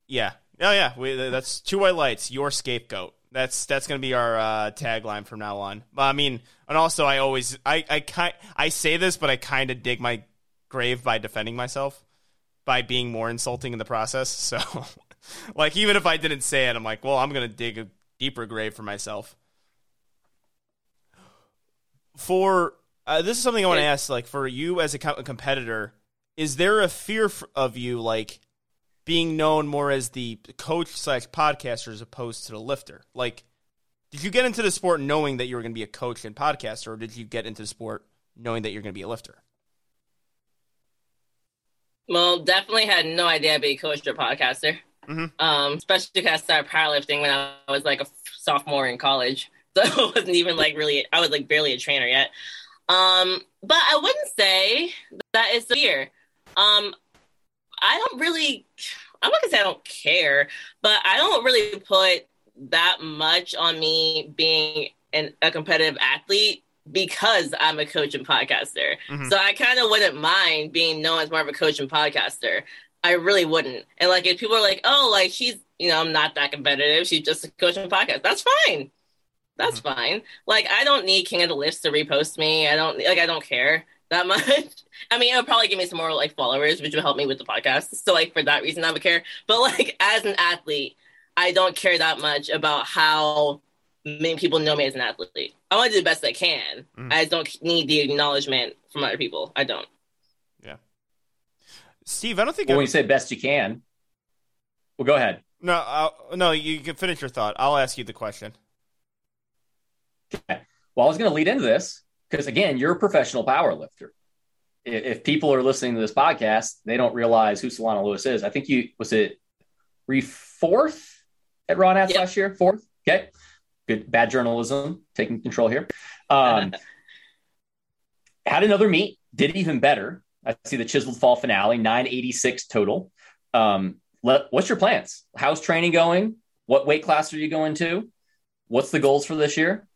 Yeah, oh yeah. We, that's two white lights. Your scapegoat. That's that's gonna be our uh, tagline from now on. I mean, and also I always I I kind I say this, but I kind of dig my grave by defending myself by being more insulting in the process. (laughs) So, (laughs) like even if I didn't say it, I'm like, well, I'm gonna dig a deeper grave for myself. For uh, this is something I want to ask. Like for you as a, co- a competitor, is there a fear of you like? being known more as the coach slash podcaster as opposed to the lifter? Like, did you get into the sport knowing that you were going to be a coach and podcaster, or did you get into the sport knowing that you're going to be a lifter? Well, definitely had no idea I'd be a coach or podcaster. Mm-hmm. Um, especially because I started powerlifting when I was like a sophomore in college. (laughs) So it wasn't even like really, I was like barely a trainer yet. Um, but I wouldn't say that is fear. Um, I don't really, I'm not gonna say I don't care, but I don't really put that much on me being an, a competitive athlete because I'm a coach and podcaster. Mm-hmm. So I kind of wouldn't mind being known as more of a coach and podcaster. I really wouldn't. And like if people are like, oh, like she's, you know, I'm not that competitive. She's just a coach and podcast. That's fine. That's mm-hmm. fine. Like I don't need King of the Lifts to repost me. I don't like I don't care that (laughs) much. I mean, it'll probably give me some more like followers, which will help me with the podcast. So like for that reason, I would care. But like (laughs) as an athlete, I don't care that much about how many people know me as an athlete. I want to do the best I can. Mm. I don't need the acknowledgement from other people. I don't. Yeah. Steve, I don't think. Well, when you say best you can, well, go ahead. No, I'll, no, you can finish your thought. I'll ask you the question. Okay. Well, I was going to lead into this because again, you're a professional power lifter. If people are listening to this podcast, they don't realize who Solana Lewis is. I think you was it re fourth at Raw Nats yep. last year. Fourth, okay, good. Bad journalism, taking control here. Um, (laughs) had another meet, did even better. I see the Chiseled Fall finale, 986 total. Um, let, what's your plans? How's training going? What weight class are you going to? What's the goals for this year?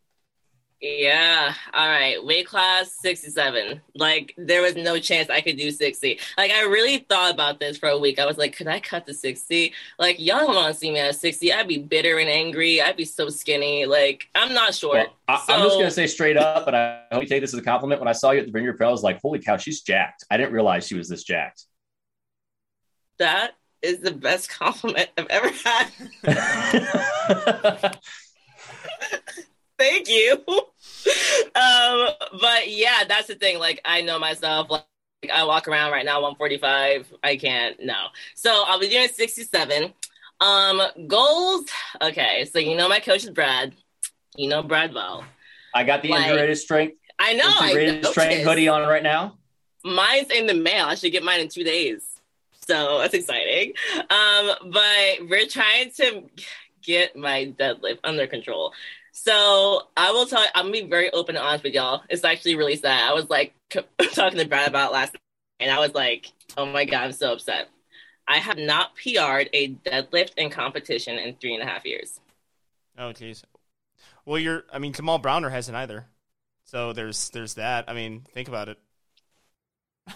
Yeah. All right. Weight class 67. Like there was no chance I could do 60. Like I really thought about this for a week. I was like, could I cut to 60? Like y'all don't want to see me at 60. I'd be bitter and angry. I'd be so skinny. Like I'm not sure. Well, I, so, I'm just gonna say straight up, but I hope you take this as a compliment. When I saw you at the Vineyard Pro, I was like, holy cow, she's jacked. I didn't realize she was this jacked. That is the best (laughs) compliment I've ever had. (laughs) Thank you. (laughs) um, but yeah, that's the thing. Like, I know myself. Like, I walk around right now 145. I can't. No. So I'll be doing 67. Um, goals. Okay, so you know my coach is Brad. You know Brad well. I got the like, integrated strength. I know. Integrated I strength hoodie on right now. Mine's in the mail. I should get mine in two days. So that's exciting. Um, but we're trying to get my deadlift under control. So I will tell you, I'm gonna be very open and honest with y'all. It's actually really sad. I was like (laughs) talking to Brad about last night, and I was like, oh my God, I'm so upset. I have not PR'd a deadlift in competition in three and a half years. Oh, jeez. Well, you're, I mean, Kamal Browner hasn't either. So there's, there's that. I mean, think about it. (sighs)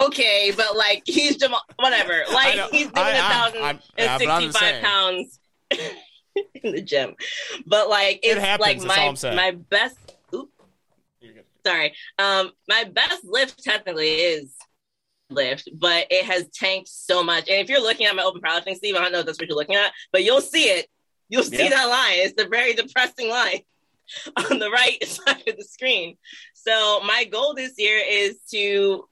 okay, but like he's Jamal, whatever. (laughs) Like he's doing a thousand and sixty-five pounds. (laughs) (laughs) in the gym. But like it's it happens, like my my best oops, sorry. Um my best lift technically is lift, but it has tanked so much. And if you're looking at my open powerlifting, Steve, I don't know if that's what you're looking at, but you'll see it. You'll see yeah. that line. It's a very depressing line (laughs) on the right (laughs) side of the screen. So my goal this year is to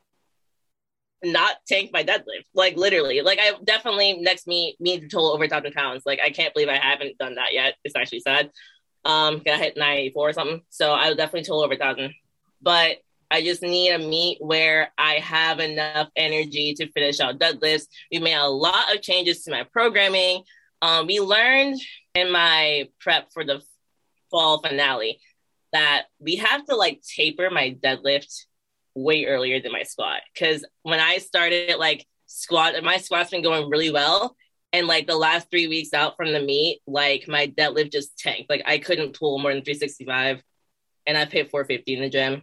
not tank my deadlift. Like literally, like I definitely next meet need to total over thousand pounds. Like I can't believe I haven't done that yet. It's actually sad. Um, I hit ninety four or something, so I will definitely total over thousand. But I just need a meet where I have enough energy to finish out deadlifts. We made a lot of changes to my programming. Um, we learned in my prep for the fall finale that we have to like taper my deadlift way earlier than my squat because when I started like squat, my squat's been going really well. And like the last three weeks out from the meet, like my deadlift just tanked. Like I couldn't pull more than 365. And I've hit 450 in the gym,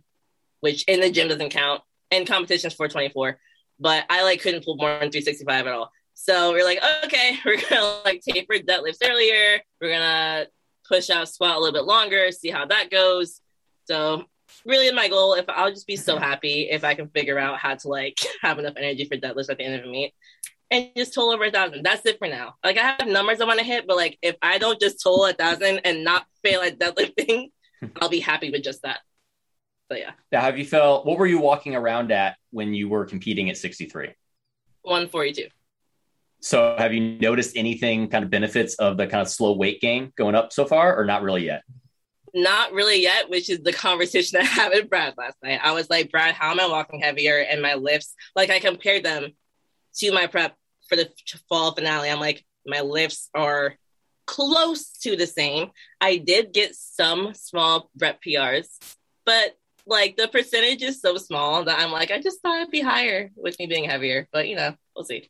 which in the gym doesn't count. And competition's 424. But I like couldn't pull more than 365 at all. So we're like, okay, (laughs) we're gonna like taper deadlifts earlier. We're gonna push out squat a little bit longer, see how that goes. So really my goal if i'll just be so happy if i can figure out how to like (laughs) have enough energy for deadlifts at the end of the meet and just total over a thousand. That's it for now. Like i have numbers i want to hit but like if i don't just total a thousand and not fail at deadlifting (laughs) i'll be happy with just that. So yeah. Now have you felt what were you walking around at when you were competing at 63 142 so have you noticed anything kind of benefits of the kind of slow weight gain going up so far or not really yet not really yet, which is the conversation I had with Brad last night. I was like, Brad, how am I walking heavier? And my lifts, like I compared them to my prep for the fall finale. I'm like, my lifts are close to the same. I did get some small rep PRs, but like the percentage is so small that I'm like, I just thought it'd be higher with me being heavier. But you know, we'll see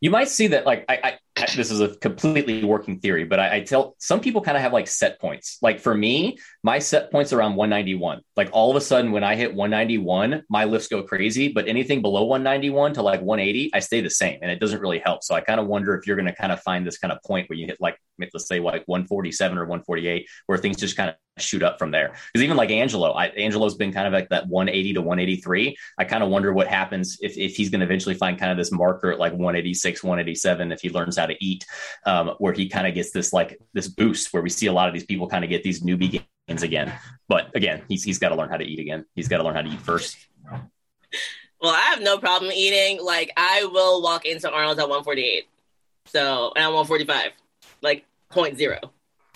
you might see that like I, I (laughs) this is a completely working theory, but I, I tell some people kind of have like set points. Like for me, my set points around 191. Like all of a sudden, when I hit 191, my lifts go crazy. But anything below 191 to like 180, I stay the same, and it doesn't really help. So I kind of wonder if you're going to kind of find this kind of point where you hit like let's say like 147 or 148, where things just kind of shoot up from there. Because even like Angelo, I, Angelo's been kind of like that 180 to 183. I kind of wonder what happens if, if he's going to eventually find kind of this marker at like 186, 187, if he learns how to eat, um, where he kind of gets this like this boost where we see a lot of these people kind of get these newbie gains again. But again, he's, he's got to learn how to eat again. He's got to learn how to eat first. Well, I have no problem eating. Like I will walk into Arnold's at 148. So, and I'm 145, like point zero.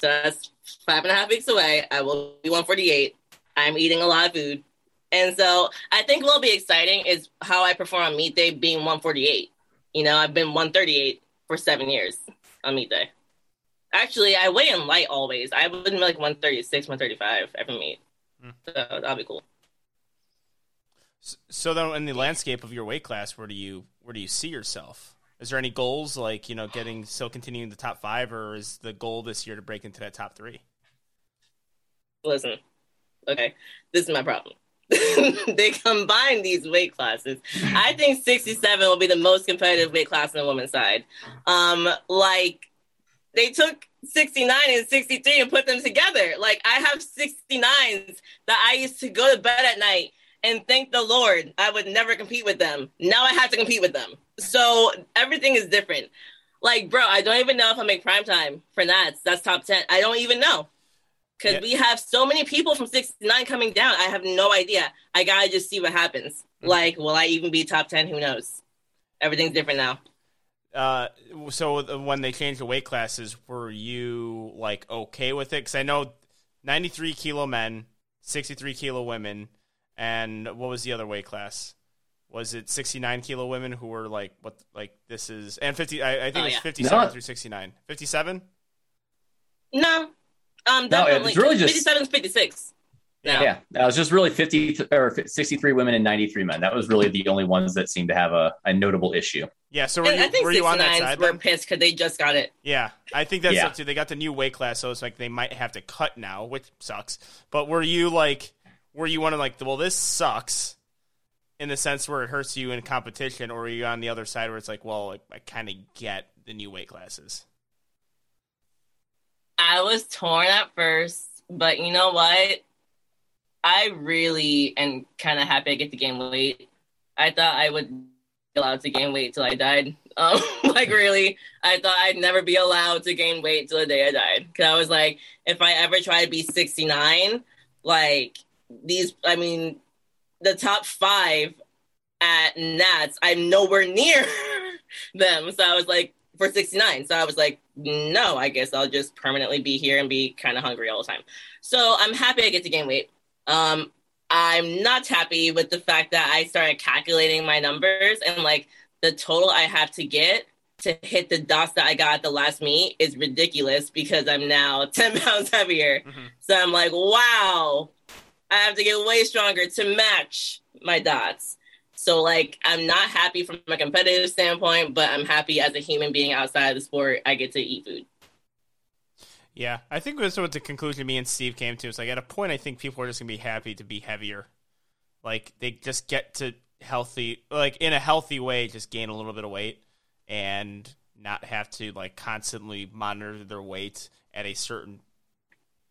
So that's five and a half weeks away. I will be 148. I'm eating a lot of food. And so I think what'll be exciting is how I perform on meet day being 148. You know, I've been 138 for seven years on meet day. Actually, I weigh in light always. I wouldn't be like 136, 135 every meet. Mm. So that'll be cool. So then, in the landscape of your weight class, where do you where do you see yourself? Is there any goals like you know getting still continuing the top five, or is the goal this year to break into that top three? listen, okay, this is my problem. (laughs) they combine these weight classes. I think 67 will be the most competitive weight class on the women's side. Um, like they took 69 and 63 and put them together. Like I have 69s that I used to go to bed at night and thank the Lord I would never compete with them. Now I have to compete with them. So everything is different. Like, bro, I don't even know if I make prime time for Nats. That's top 10. I don't even know. Because yeah. we have so many people from 69 coming down. I have no idea. I gotta just see what happens. Mm-hmm. Like, will I even be top 10? Who knows? Everything's different now. Uh, so when they changed the weight classes, were you like okay with it? Because I know 93 kilo men, 63 kilo women, and what was the other weight class? Was it 69 kilo women who were like what like this is and 50? I, I think oh, it was yeah. 57 no. through 69. 57? No, um, no, it's really just 57 56. Yeah. yeah, that was just really 50 or 63 women and 93 men. That was really the only ones that seemed to have a, a notable issue. Yeah, so were you, I think were you on that side? Were then? pissed because they just got it. Yeah, I think that's yeah. up to. They got the new weight class, so it's like they might have to cut now, which sucks. But were you like, were you one of like, well, this sucks, in the sense where it hurts you in competition, or were you on the other side where it's like, well, I, I kind of get the new weight classes? I was torn at first, but you know what? I really am kind of happy I get to gain weight. I thought I would be allowed to gain weight till I died. (laughs) Um, like really, I thought I'd never be allowed to gain weight till the day I died. Cause I was like, if I ever try to be 69, like these, I mean, the top five at Nats, I'm nowhere near (laughs) them. So I was like, for 69. So I was like, no, I guess I'll just permanently be here and be kind of hungry all the time. So I'm happy I get to gain weight. Um, I'm not happy with the fact that I started calculating my numbers and like the total I have to get to hit the dots that I got at the last meet is ridiculous because I'm now (laughs) 10 pounds heavier. Mm-hmm. So I'm like, wow, I have to get way stronger to match my dots. So like I'm not happy from a competitive standpoint, but I'm happy as a human being outside of the sport. I get to eat food. Yeah, I think that's what the conclusion me and Steve came to. Is like at a point, I think people are just gonna be happy to be heavier. Like they just get to healthy, like in a healthy way, just gain a little bit of weight and not have to like constantly monitor their weight at a certain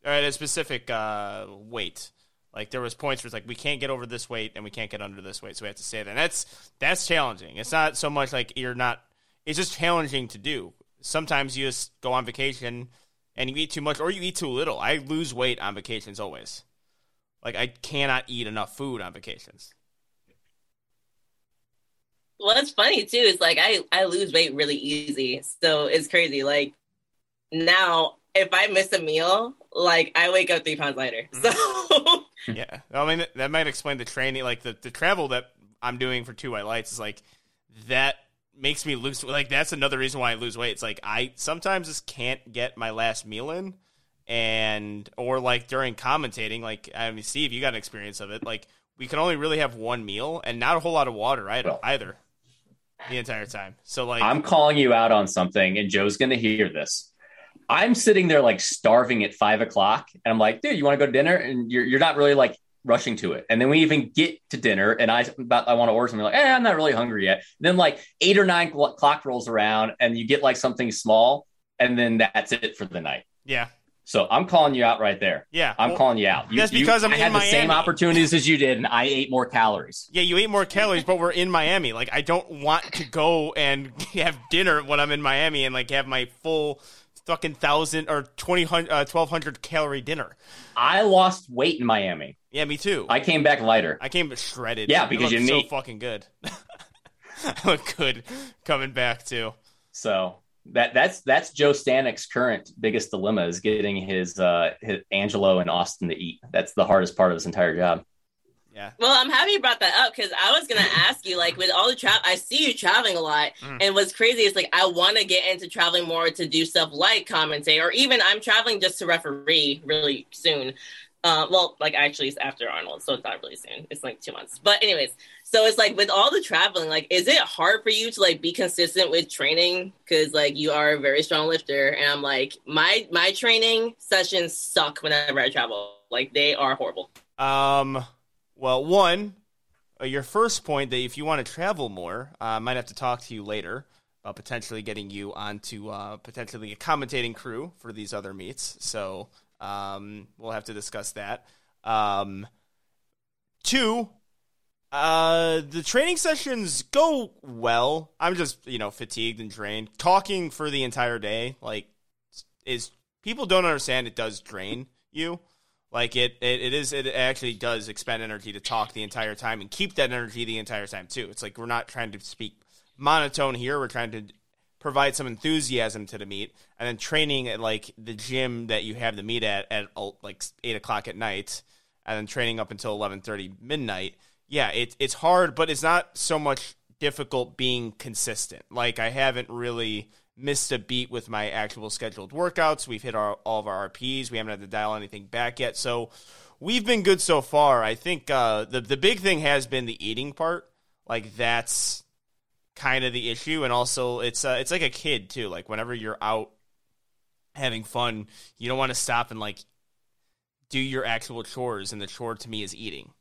or at a specific uh, weight. Like there was points where it's like we can't get over this weight and we can't get under this weight, so we have to stay there. And that's that's challenging. It's not so much like you're not. It's just challenging to do. Sometimes you just go on vacation and you eat too much or you eat too little. I lose weight on vacations always. Like I cannot eat enough food on vacations. Well, that's funny too. It's like I I lose weight really easy, so it's crazy. Like now, if I miss a meal, like I wake up three pounds lighter. Mm-hmm. So (laughs) yeah, (laughs) I mean that might explain the training, like the the travel that I'm doing for two white lights is like that makes me lose. Like that's another reason why I lose weight. It's like I sometimes just can't get my last meal in, and or like during commentating, like I mean, Steve, you got an experience of it. Like we can only really have one meal and not a whole lot of water either. either the entire time. So like I'm calling you out on something, and Joe's gonna hear this. I'm sitting there like starving at five o'clock, and I'm like, dude, you want to go to dinner? And you're you're not really like rushing to it. And then we even get to dinner, and I about I want to order something like, eh, I'm not really hungry yet. And then like eight or nine clock rolls around, and you get like something small, and then that's it for the night. Yeah. So I'm calling you out right there. Yeah, I'm well, calling you out. You, that's because you, I'm I in had Miami. the same opportunities as you did, and I ate more calories. Yeah, you ate more calories, but we're in Miami. Like I don't want to go and (laughs) have dinner when I'm in Miami and like have my full fucking thousand or twenty uh, twelve hundred calorie dinner. I lost weight in Miami. Yeah, me too. I came back lighter. I came shredded. Yeah, because you're so fucking good. (laughs) I look good coming back too. So that that's that's Joe Stanic's current biggest dilemma is getting his uh his Angelo and Austin to eat. That's the hardest part of his entire job. Yeah. Well, I'm happy you brought that up because I was gonna ask you, like, with all the travel, I see you traveling a lot, mm. and what's crazy is like I want to get into traveling more to do stuff like commentate, or even I'm traveling just to referee really soon. Uh, well, like actually, it's after Arnold, so it's not really soon. It's like two months. But anyways, so it's like with all the traveling, like, is it hard for you to like be consistent with training? Because like you are a very strong lifter, and I'm like my my training sessions suck whenever I travel. Like they are horrible. Um. Well, one, uh, your first point that if you want to travel more, uh, I might have to talk to you later about potentially getting you onto uh, potentially a commentating crew for these other meets. So um, we'll have to discuss that. Um, two, uh, the training sessions go well. I'm just you know fatigued and drained. Talking for the entire day, like, is people don't understand it does drain you. Like it, it, it is. It actually does expend energy to talk the entire time and keep that energy the entire time too. It's like we're not trying to speak monotone here. We're trying to provide some enthusiasm to the meet, and then training at like the gym that you have the meet at at uh, like eight o'clock at night, and then training up until eleven thirty midnight. Yeah, it, it's hard, but it's not so much difficult being consistent. Like I haven't really missed a beat with my actual scheduled workouts. We've hit our, all of our RPs. We haven't had to dial anything back yet. So we've been good so far. I think uh, the the big thing has been the eating part. Like that's kind of the issue, and also it's uh, it's like a kid too. Like whenever you're out having fun, you don't want to stop and like do your actual chores, and the chore to me is eating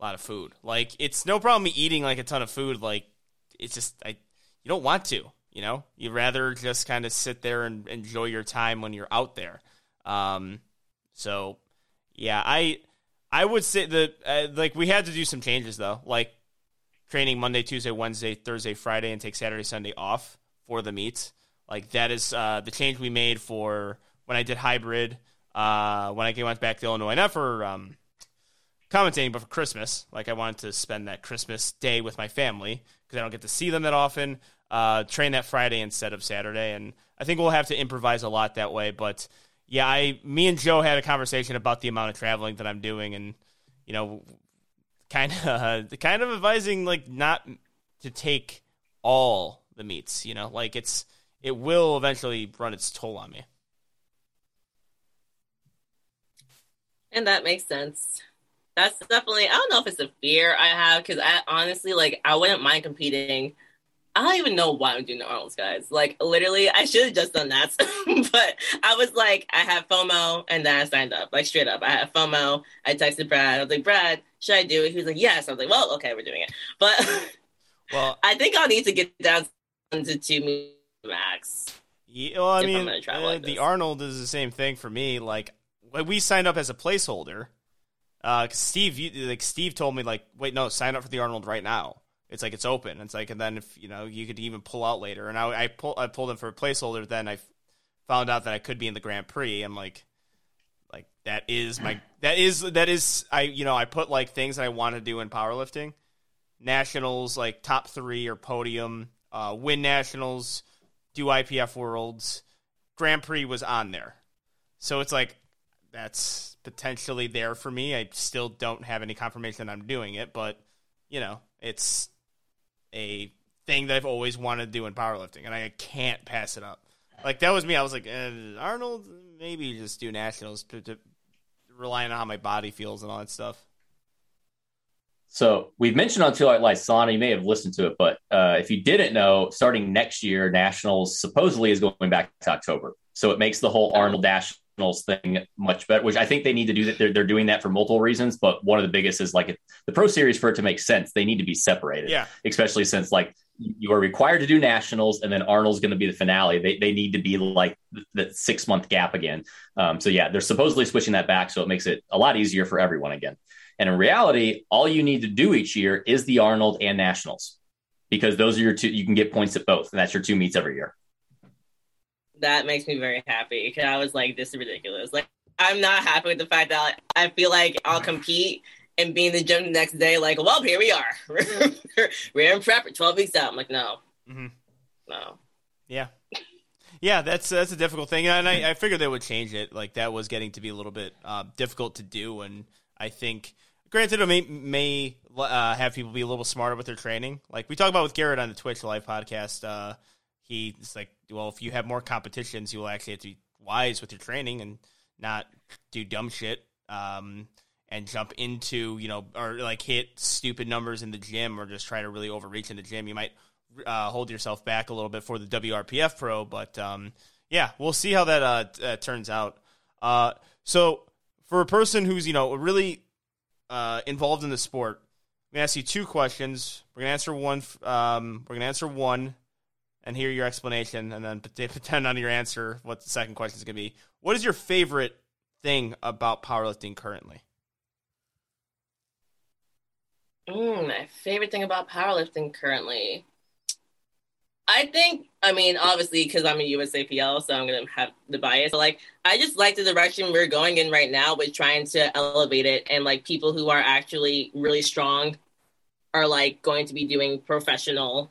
a lot of food. Like it's no problem me eating like a ton of food. Like it's just I you don't want to. You know, you'd rather just kind of sit there and enjoy your time when you're out there. Um, so, yeah, I I would say that uh, like we had to do some changes though, like training Monday, Tuesday, Wednesday, Thursday, Friday, and take Saturday, Sunday off for the meets. Like that is uh, the change we made for when I did hybrid. Uh, when I went back to Illinois, not for um, commentating, but for Christmas. Like I wanted to spend that Christmas day with my family because I don't get to see them that often uh, train that Friday instead of Saturday, and I think we'll have to improvise a lot that way. But yeah, I, me and Joe had a conversation about the amount of traveling that I'm doing, and you know, kind of, uh, (laughs) kind of advising like not to take all the meets. You know, like it's it will eventually run its toll on me. And that makes sense. That's definitely I don't know if it's a fear I have because I honestly like I wouldn't mind competing I don't even know why I'm doing the Arnold's, guys. Like, literally, I should have just done that. (laughs) but I was like, I have FOMO, and then I signed up. Like, straight up, I had FOMO. I texted Brad. I was like, Brad, should I do it? He was like, yes. I was like, well, okay, we're doing it. But (laughs) well, I think I'll need to get down to two max. Yeah, well, I mean, uh, like the Arnold is the same thing for me. Like, we signed up as a placeholder. Uh, Steve, you, like Steve told me, like, wait, no, sign up for the Arnold right now it's like it's open. It's like, and then if you know, you could even pull out later. And I, I pull, I pulled in for a placeholder. Then I found out that I could be in the Grand Prix. I'm like, like that is my, (clears throat) that is that is I, you know, I put like things that I want to do in powerlifting, nationals, like top three or podium, uh, win nationals, do IPF worlds, Grand Prix was on there. So it's like that's potentially there for me. I still don't have any confirmation that I'm doing it, but you know, it's a thing that I've always wanted to do in powerlifting, and I can't pass it up. Like that was me. I was like, eh, Arnold, maybe just do nationals to, to relying on how my body feels and all that stuff. So we've mentioned on Two White Lights, Solana, you may have listened to it, but uh, if you didn't know, starting next year, Nationals supposedly is going back to October. So it makes the whole Arnold Dash thing much better, which I think they need to do that. They're, they're doing that for multiple reasons, but one of the biggest is like the pro series for it to make sense, they need to be separated. Yeah. Especially since like you are required to do nationals and then Arnold's going to be the finale. They, they need to be like the, six month gap again. Um, so yeah, they're supposedly switching that back. So it makes it a lot easier for everyone again. And in reality, all you need to do each year is the Arnold and nationals because those are your two, you can get points at both and that's your two meets every year that makes me very happy because I was like, this is ridiculous. Like, I'm not happy with the fact that I feel like I'll compete and be in the gym the next day, like, well, here we are. (laughs) We're in prep for 12 weeks out. I'm like, no. Mm-hmm. No. Yeah. Yeah, that's that's a difficult thing, and I, I figured they would change it. Like that was getting to be a little bit uh, difficult to do, and I think, granted, it may may uh, have people be a little smarter with their training. Like we talk about with Garrett on the Twitch live podcast. Uh, he's like, well, if you have more competitions, you will actually have to be wise with your training and not do dumb shit. um, and jump into you know or like hit stupid numbers in the gym or just try to really overreach in the gym, you might uh, hold yourself back a little bit for the WRPF Pro. But um, yeah, we'll see how that uh, uh, turns out. Uh, so for a person who's you know really uh, involved in the sport, I'm gonna ask you two questions. We're gonna answer one. Um, we're gonna answer one, and hear your explanation, and then pretend (laughs) on your answer what the second question is gonna be. What is your favorite thing about powerlifting currently? Mm, my favorite thing about powerlifting currently. I think, I mean, obviously, because I'm a USAPL, so I'm going to have the bias. But, like, I just like the direction we're going in right now with trying to elevate it. And, like, people who are actually really strong are, like, going to be doing professional,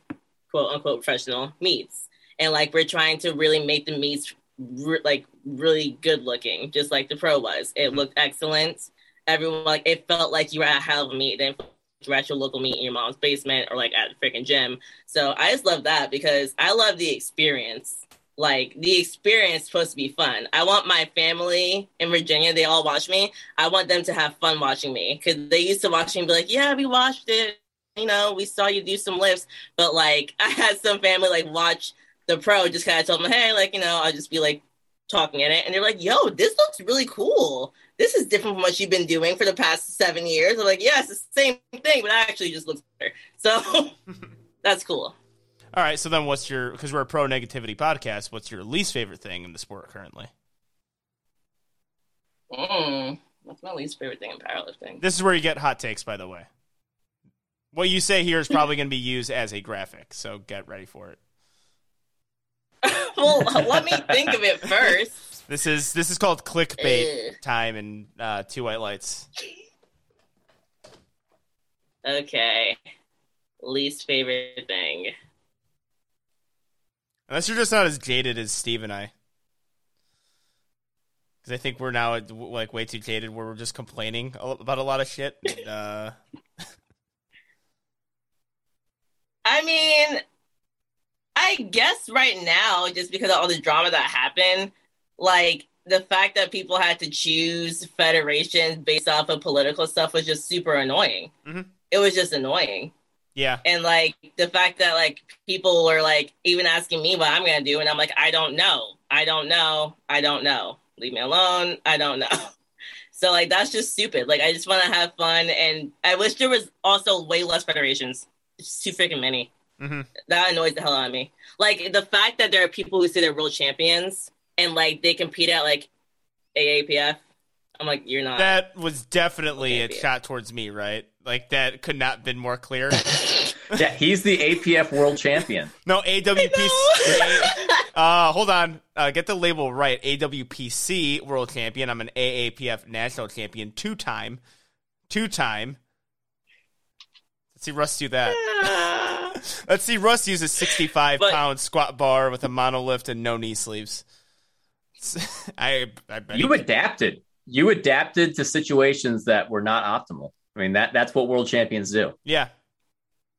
quote unquote, professional meets. And, like, we're trying to really make the meets, re- like, really good looking, just like the pro was. It mm-hmm. looked excellent. Everyone, like, it felt like you were at a hell of a meet. Didn't you're at your local meet in your mom's basement or like at the freaking gym. So I just love that because I love the experience. Like the experience is supposed to be fun. I want my family in Virginia, they all watch me. I want them to have fun watching me because they used to watch me and be like, yeah, we watched it. You know, we saw you do some lifts. But like (laughs) I had some family like watch the pro, just kind of told them, hey, like, you know, I'll just be like talking in it. And they're like, yo, this looks really cool this is different from what you've been doing for the past seven years. I'm like, yes, it's the same thing, but I actually just looks better. (laughs) So (laughs) that's cool. All right. So then what's your, because we're a pro negativity podcast, what's your least favorite thing in the sport currently? Mm, what's my least favorite thing in powerlifting? This is where you get hot takes, by the way. What you say here is probably going to be used as a graphic, so get ready for it. (laughs) well, let me think of it first. This is this is called clickbait time and uh, two white lights. Okay. Least favorite thing. Unless you're just not as jaded as Steve and I. Because I think we're now like way too jaded where we're just complaining about a lot of shit. Uh... I mean, I guess right now, just because of all the drama that happened, like the fact that people had to choose federations based off of political stuff was just super annoying. Mm-hmm. It was just annoying. Yeah. And like the fact that like people were like even asking me what I'm gonna do, and I'm like, I don't know. I don't know. I don't know. Leave me alone. I don't know. (laughs) So like that's just stupid. Like I just want to have fun, and I wish there was also way less federations. It's too freaking many. Mm-hmm. That annoys the hell out of me. Like the fact that there are people who say they're world champions and like they compete at like AAPF. I'm like, you're not. That was definitely a shot towards me, right? Like that could not have been more clear. (laughs) (laughs) yeah, he's the APF world champion. No, AWPC. (laughs) uh, hold on. Uh, get the label right. AWPC world champion. I'm an AAPF national champion, two time, two time. Let's see Russ do that. (laughs) Let's see Russ use a 65 but, pound squat bar with a monolift and no knee sleeves. (laughs) I, I you adapted. You adapted to situations that were not optimal. I mean that that's what world champions do. Yeah,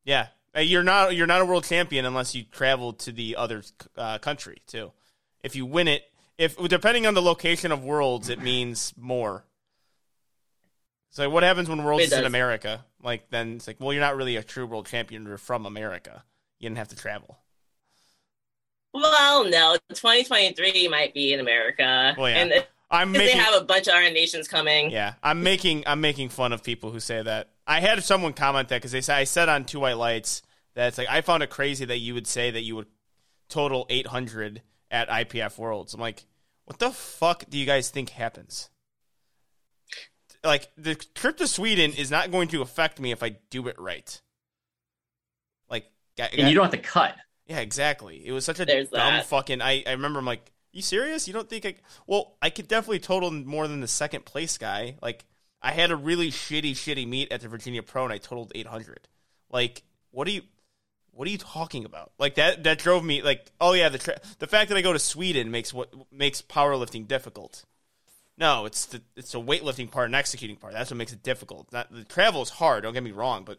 yeah. Uh, you're not you're not a world champion unless you travel to the other uh, country too. If you win it, if depending on the location of worlds, it means more. So what happens when worlds is in America? Like then it's like, well, you're not really a true world champion. You're from America. You didn't have to travel. Well, no, 2023 might be in America. Well, yeah. And I'm making, they have a bunch of our nations coming. Yeah, I'm making I'm making fun of people who say that. I had someone comment that because they said I said on Two White Lights that it's like I found it crazy that you would say that you would total 800 at IPF Worlds. I'm like, what the fuck do you guys think happens? Like the trip to Sweden is not going to affect me if I do it right. Like, and you don't have to cut. Yeah, exactly. It was such a There's dumb that. fucking. I, I remember I'm like, you serious? You don't think I? Well, I could definitely total more than the second place guy. Like, I had a really shitty, shitty meet at the Virginia Pro, and I totaled 800. Like, what are you? What are you talking about? Like that that drove me like, oh yeah, the tra- the fact that I go to Sweden makes what makes powerlifting difficult. No, it's the it's the weightlifting part and executing part. That's what makes it difficult. Not, the travel is hard. Don't get me wrong, but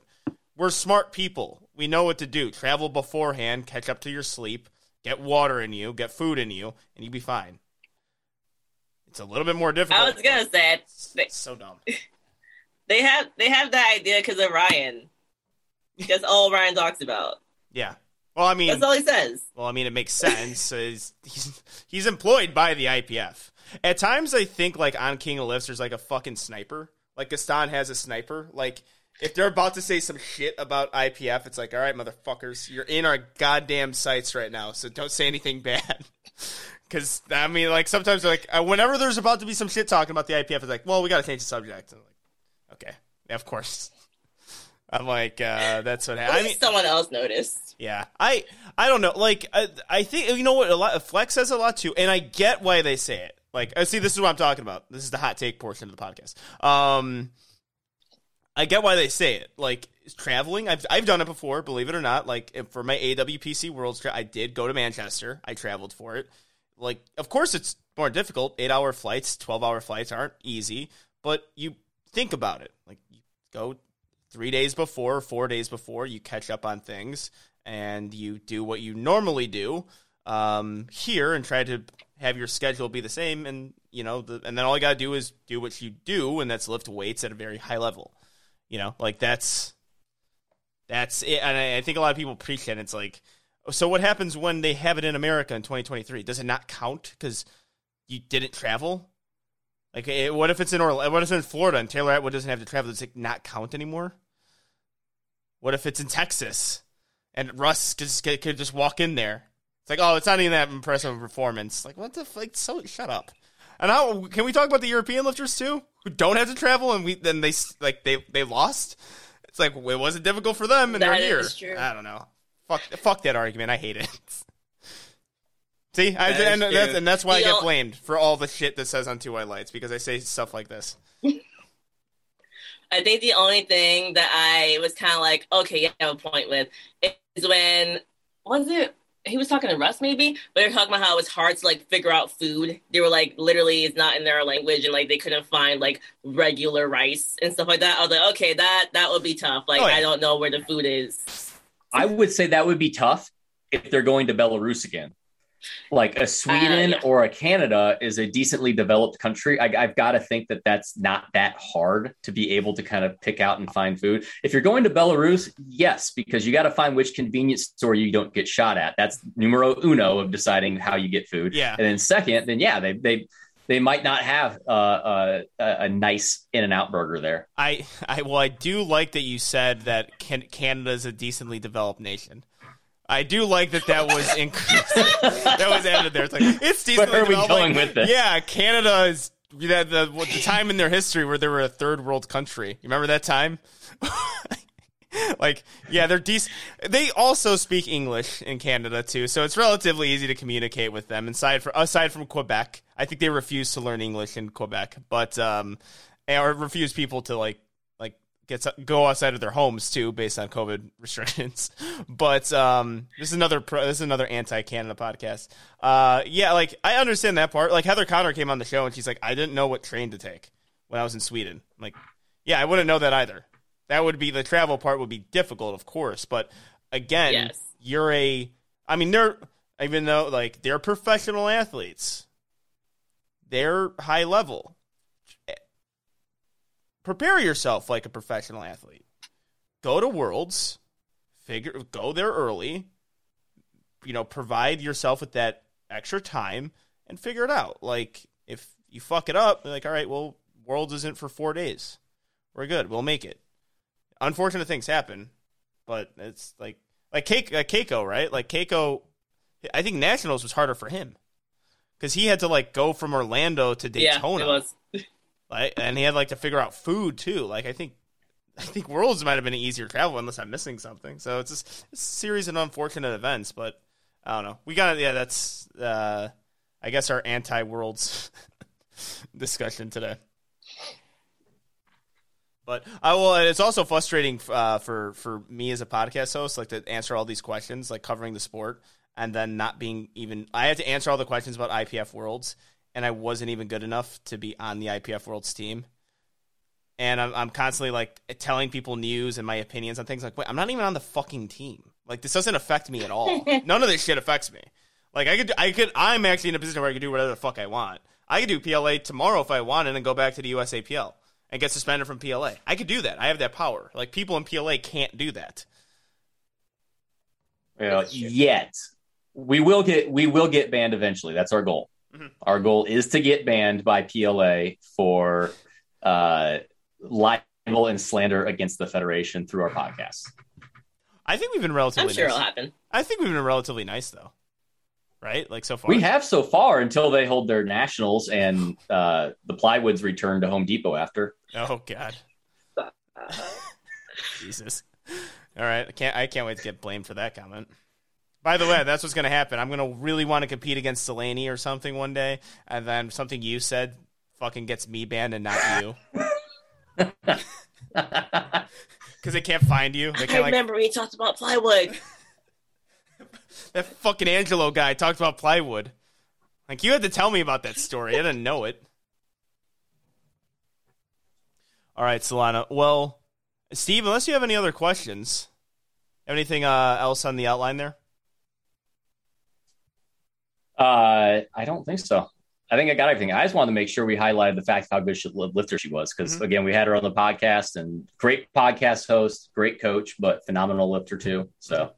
we're smart people. We know what to do. Travel beforehand, catch up to your sleep, get water in you, get food in you, and you'll be fine. It's a little bit more difficult. I was gonna say it. They, so dumb. (laughs) they have they have that idea because of Ryan. That's all Ryan talks about. Yeah. Well, I mean, That's all he says. Well, I mean, it makes sense. (laughs) he's he's employed by the IPF. At times, I think like on King of Lifts, there's like a fucking sniper. Like Gaston has a sniper. Like if they're about to say some shit about IPF, it's like, all right, motherfuckers, you're in our goddamn sights right now, so don't say anything (laughs) bad. Because I mean, like sometimes, like uh, whenever there's about to be some shit talking about the IPF, it's like, well, we got to change the subject. And I'm like, okay, yeah, of course. (laughs) I'm like, uh, that's what At I mean. someone else noticed. Yeah, I I don't know. Like I, I think you know what a lot Flex says a lot too, and I get why they say it. Like, I see, this is what I'm talking about. This is the hot take portion of the podcast. Um, I get why they say it. Like traveling, I've I've done it before. Believe it or not, like for my AWPC Worlds, I did go to Manchester. I traveled for it. Like, of course, it's more difficult. Eight hour flights, twelve hour flights aren't easy. But you think about it. Like, you go three days before, four days before, you catch up on things, and you do what you normally do um, here, and try to have your schedule be the same. And you know, the, and then all you gotta do is do what you do, and that's lift weights at a very high level. You know, like that's that's it. And I, I think a lot of people preach that. It's like, so what happens when they have it in America in 2023? Does it not count because you didn't travel? Like, eh, what if it's in Orlando? What if it's in Florida and Taylor Atwood doesn't have to travel? Does it not count anymore? What if it's in Texas and Russ just could just walk in there? It's like, oh, it's not even that impressive a performance. Like, what the f- like? So shut up. And how can we talk about the European lifters too, who don't have to travel and we then they like they they lost? It's like it wasn't difficult for them and That they're here. is true. I don't know. Fuck, fuck that argument. I hate it. (laughs) See, I, That is and, that's, and that's why I You get know- blamed for all the shit that says on two white lights because I say stuff like this. (laughs) I think the only thing that I was kind of like, okay, yeah, I have a point with is when was it? He was talking to Russ, maybe, but they're talking about how it's hard to like figure out food. They were like, literally, it's not in their language, and like they couldn't find like regular rice and stuff like that. I was like, okay, that that would be tough. Like, Oh, yeah. I don't know where the food is. I would say that would be tough if they're going to Belarus again. Like a Sweden yeah. or a Canada is a decently developed country. I, I've got to think that that's not that hard to be able to kind of pick out and find food. If you're going to Belarus, yes, because you got to find which convenience store you don't get shot at. That's numero uno of deciding how you get food. Yeah. And then second, then yeah, they they they might not have uh, uh, a, a nice In and Out burger there. I, I well, I do like that you said that can, Canada is a decently developed nation. I do like that that was increased. (laughs) that was added there. It's like it's decently Where are we developed. going Like, with this? Yeah, Canada is the, the the time in their history where they were a third world country. You remember that time? (laughs) like, yeah, they're decent. They also speak English in Canada too, so it's relatively easy to communicate with them. Aside from aside from Quebec, I think they refuse to learn English in Quebec, but um, or refuse people to like go outside of their homes too, based on COVID (laughs) restrictions. But um, this is another pro, this is another anti-Canada podcast. Uh, yeah, like I understand that part. Like Heather Connor came on the show and she's like, I didn't know what train to take when I was in Sweden. I'm like, yeah, I wouldn't know that either. That would be the travel part would be difficult, of course. But again, Yes. you're a. I mean, they're even though like they're professional athletes, they're high level. Prepare yourself like a professional athlete. Go to worlds, figure go there early. You know, provide yourself with that extra time and figure it out. Like if you fuck it up, like all right, well, worlds isn't for four days. We're good. We'll make it. Unfortunate things happen, but it's like like Keiko, Keiko right? Like Keiko, I think nationals was harder for him because he had to like go from Orlando to Daytona, Yeah, it was. (laughs) like, and he had like to figure out food too. Like I think, I think Worlds might have been an easier travel unless I'm missing something. So it's just it's a series of unfortunate events, but I don't know. We got yeah, that's uh, I guess our anti Worlds (laughs) discussion today. But I will. It's also frustrating uh, for for me as a podcast host, like to answer all these questions, like covering the sport, and then not being even. I had to answer all the questions about IPF Worlds, and I wasn't even good enough to be on the IPF Worlds team. And I'm, I'm constantly like telling people news and my opinions on things. Like, wait, I'm not even on the fucking team. Like, this doesn't affect me at all. (laughs) None of this shit affects me. Like, I could, I could, I'm actually in a position where I could do whatever the fuck I want. I could do PLA tomorrow if I wanted and go back to the USAPL and get suspended from PLA. I could do that. I have that power. Like people in PLA can't do that. Uh, yet we will get we will get banned eventually. That's our goal. Mm-hmm. Our goal is to get banned by PLA for uh, libel and slander against the federation through our podcast. I think we've been relatively. I'm sure nice. it'll happen. I think we've been relatively nice though, right? Like so far, we have so far until they hold their nationals and uh, the plywoods return to Home Depot after. Oh God, (laughs) Jesus! All right, I can't. I can't wait to get blamed for that comment. By the way, that's what's going to happen. I'm going to really want to compete against Delaney or something one day, and then something you said fucking gets me banned and not you. (laughs) (laughs) Because they can't find you. They can't, I remember like, we talked about plywood. (laughs) that fucking Angelo guy talked about plywood. Like you had to tell me about that story. I didn't know it. All right, Solana. Well, Steve, unless you have any other questions, anything uh, else on the outline there? Uh, I don't think so. I think I got everything. I just wanted to make sure we highlighted the fact how good she, lifter she was because mm-hmm. again, we had her on the podcast and great podcast host, great coach, but phenomenal lifter too. So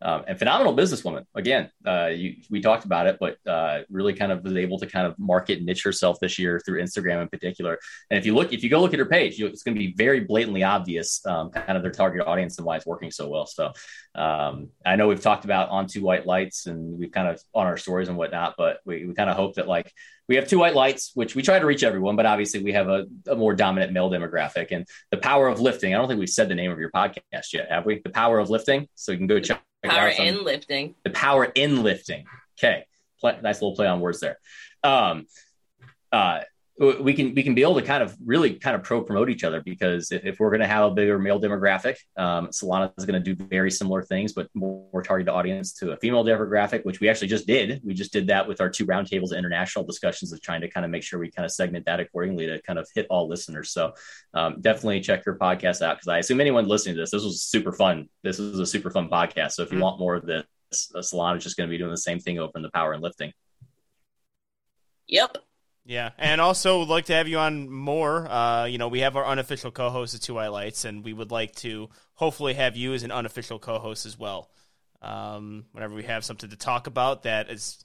um, and phenomenal businesswoman. Again, uh, you, we talked about it, but uh, really kind of was able to kind of market niche herself this year through Instagram in particular. And if you look, if you go look at her page, you, it's going to be very blatantly obvious, um, kind of their target audience and why it's working so well. So um, I know we've talked about on two white lights and we've kind of on our stories and whatnot, but we, we kind of hope that like we have two white lights, which we try to reach everyone, but obviously we have a, a, more dominant male demographic and the power of lifting. I don't think we've said the name of your podcast yet, have we? The power of lifting. So you can go check power in lifting. The power in lifting. Okay, play, nice little play on words there. Um, uh, we can we can be able to kind of really kind of pro promote each other because if, if we're going to have a bigger male demographic, um, Solana is going to do very similar things, but more, targeted audience to a female demographic, which we actually just did. We just did that with our two roundtables, international discussions of trying to kind of make sure we kind of segment that accordingly to kind of hit all listeners. So um, definitely check your podcast out because I assume anyone listening to this, this was super fun. This is a super fun podcast. So if you mm-hmm. want more of this, uh, Solana is just going to be doing the same thing over in the power and lifting. Yep. Yeah, and also would like to have you on more. Uh, you know, we have our unofficial co-host at Two White Lights, and we would like to hopefully have you as an unofficial co-host as well. Um, whenever we have something to talk about that is,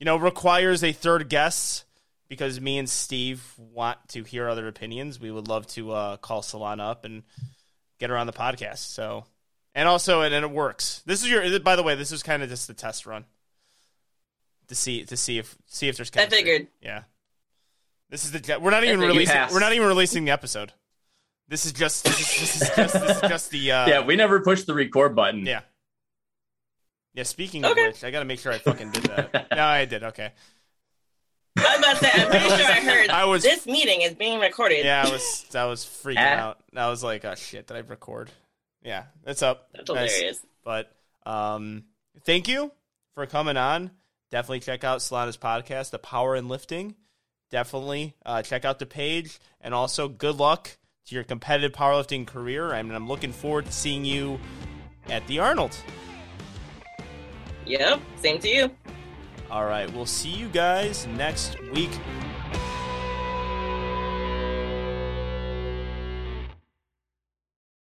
you know, requires a third guest, because me and Steve want to hear other opinions. We would love to uh, call Solana up and get her on the podcast. So, and also, and, and it works. This is your. By the way, this is kind of just the test run to see to see if see if there's chemistry. I figured. Yeah. This is the we're not even releasing we're not even releasing the episode. This is just this is, this is just this is just the uh, (laughs) Yeah, we never pushed the record button. Yeah. Yeah, speaking okay. of which, I got to make sure I fucking did that. (laughs) no, I did. Okay. I am about to say, I'm pretty sure I (laughs) heard I was, this meeting is being recorded. Yeah, I was I was freaking out. I was like, oh shit, did I record? Yeah, that's up. That's nice. hilarious. But um, thank you for coming on definitely check out Solana's podcast, The Power in Lifting. Definitely uh, check out the page. And also, good luck to your competitive powerlifting career. I mean, I'm looking forward to seeing you at the Arnold. Yep, same to you. All right, we'll see you guys next week.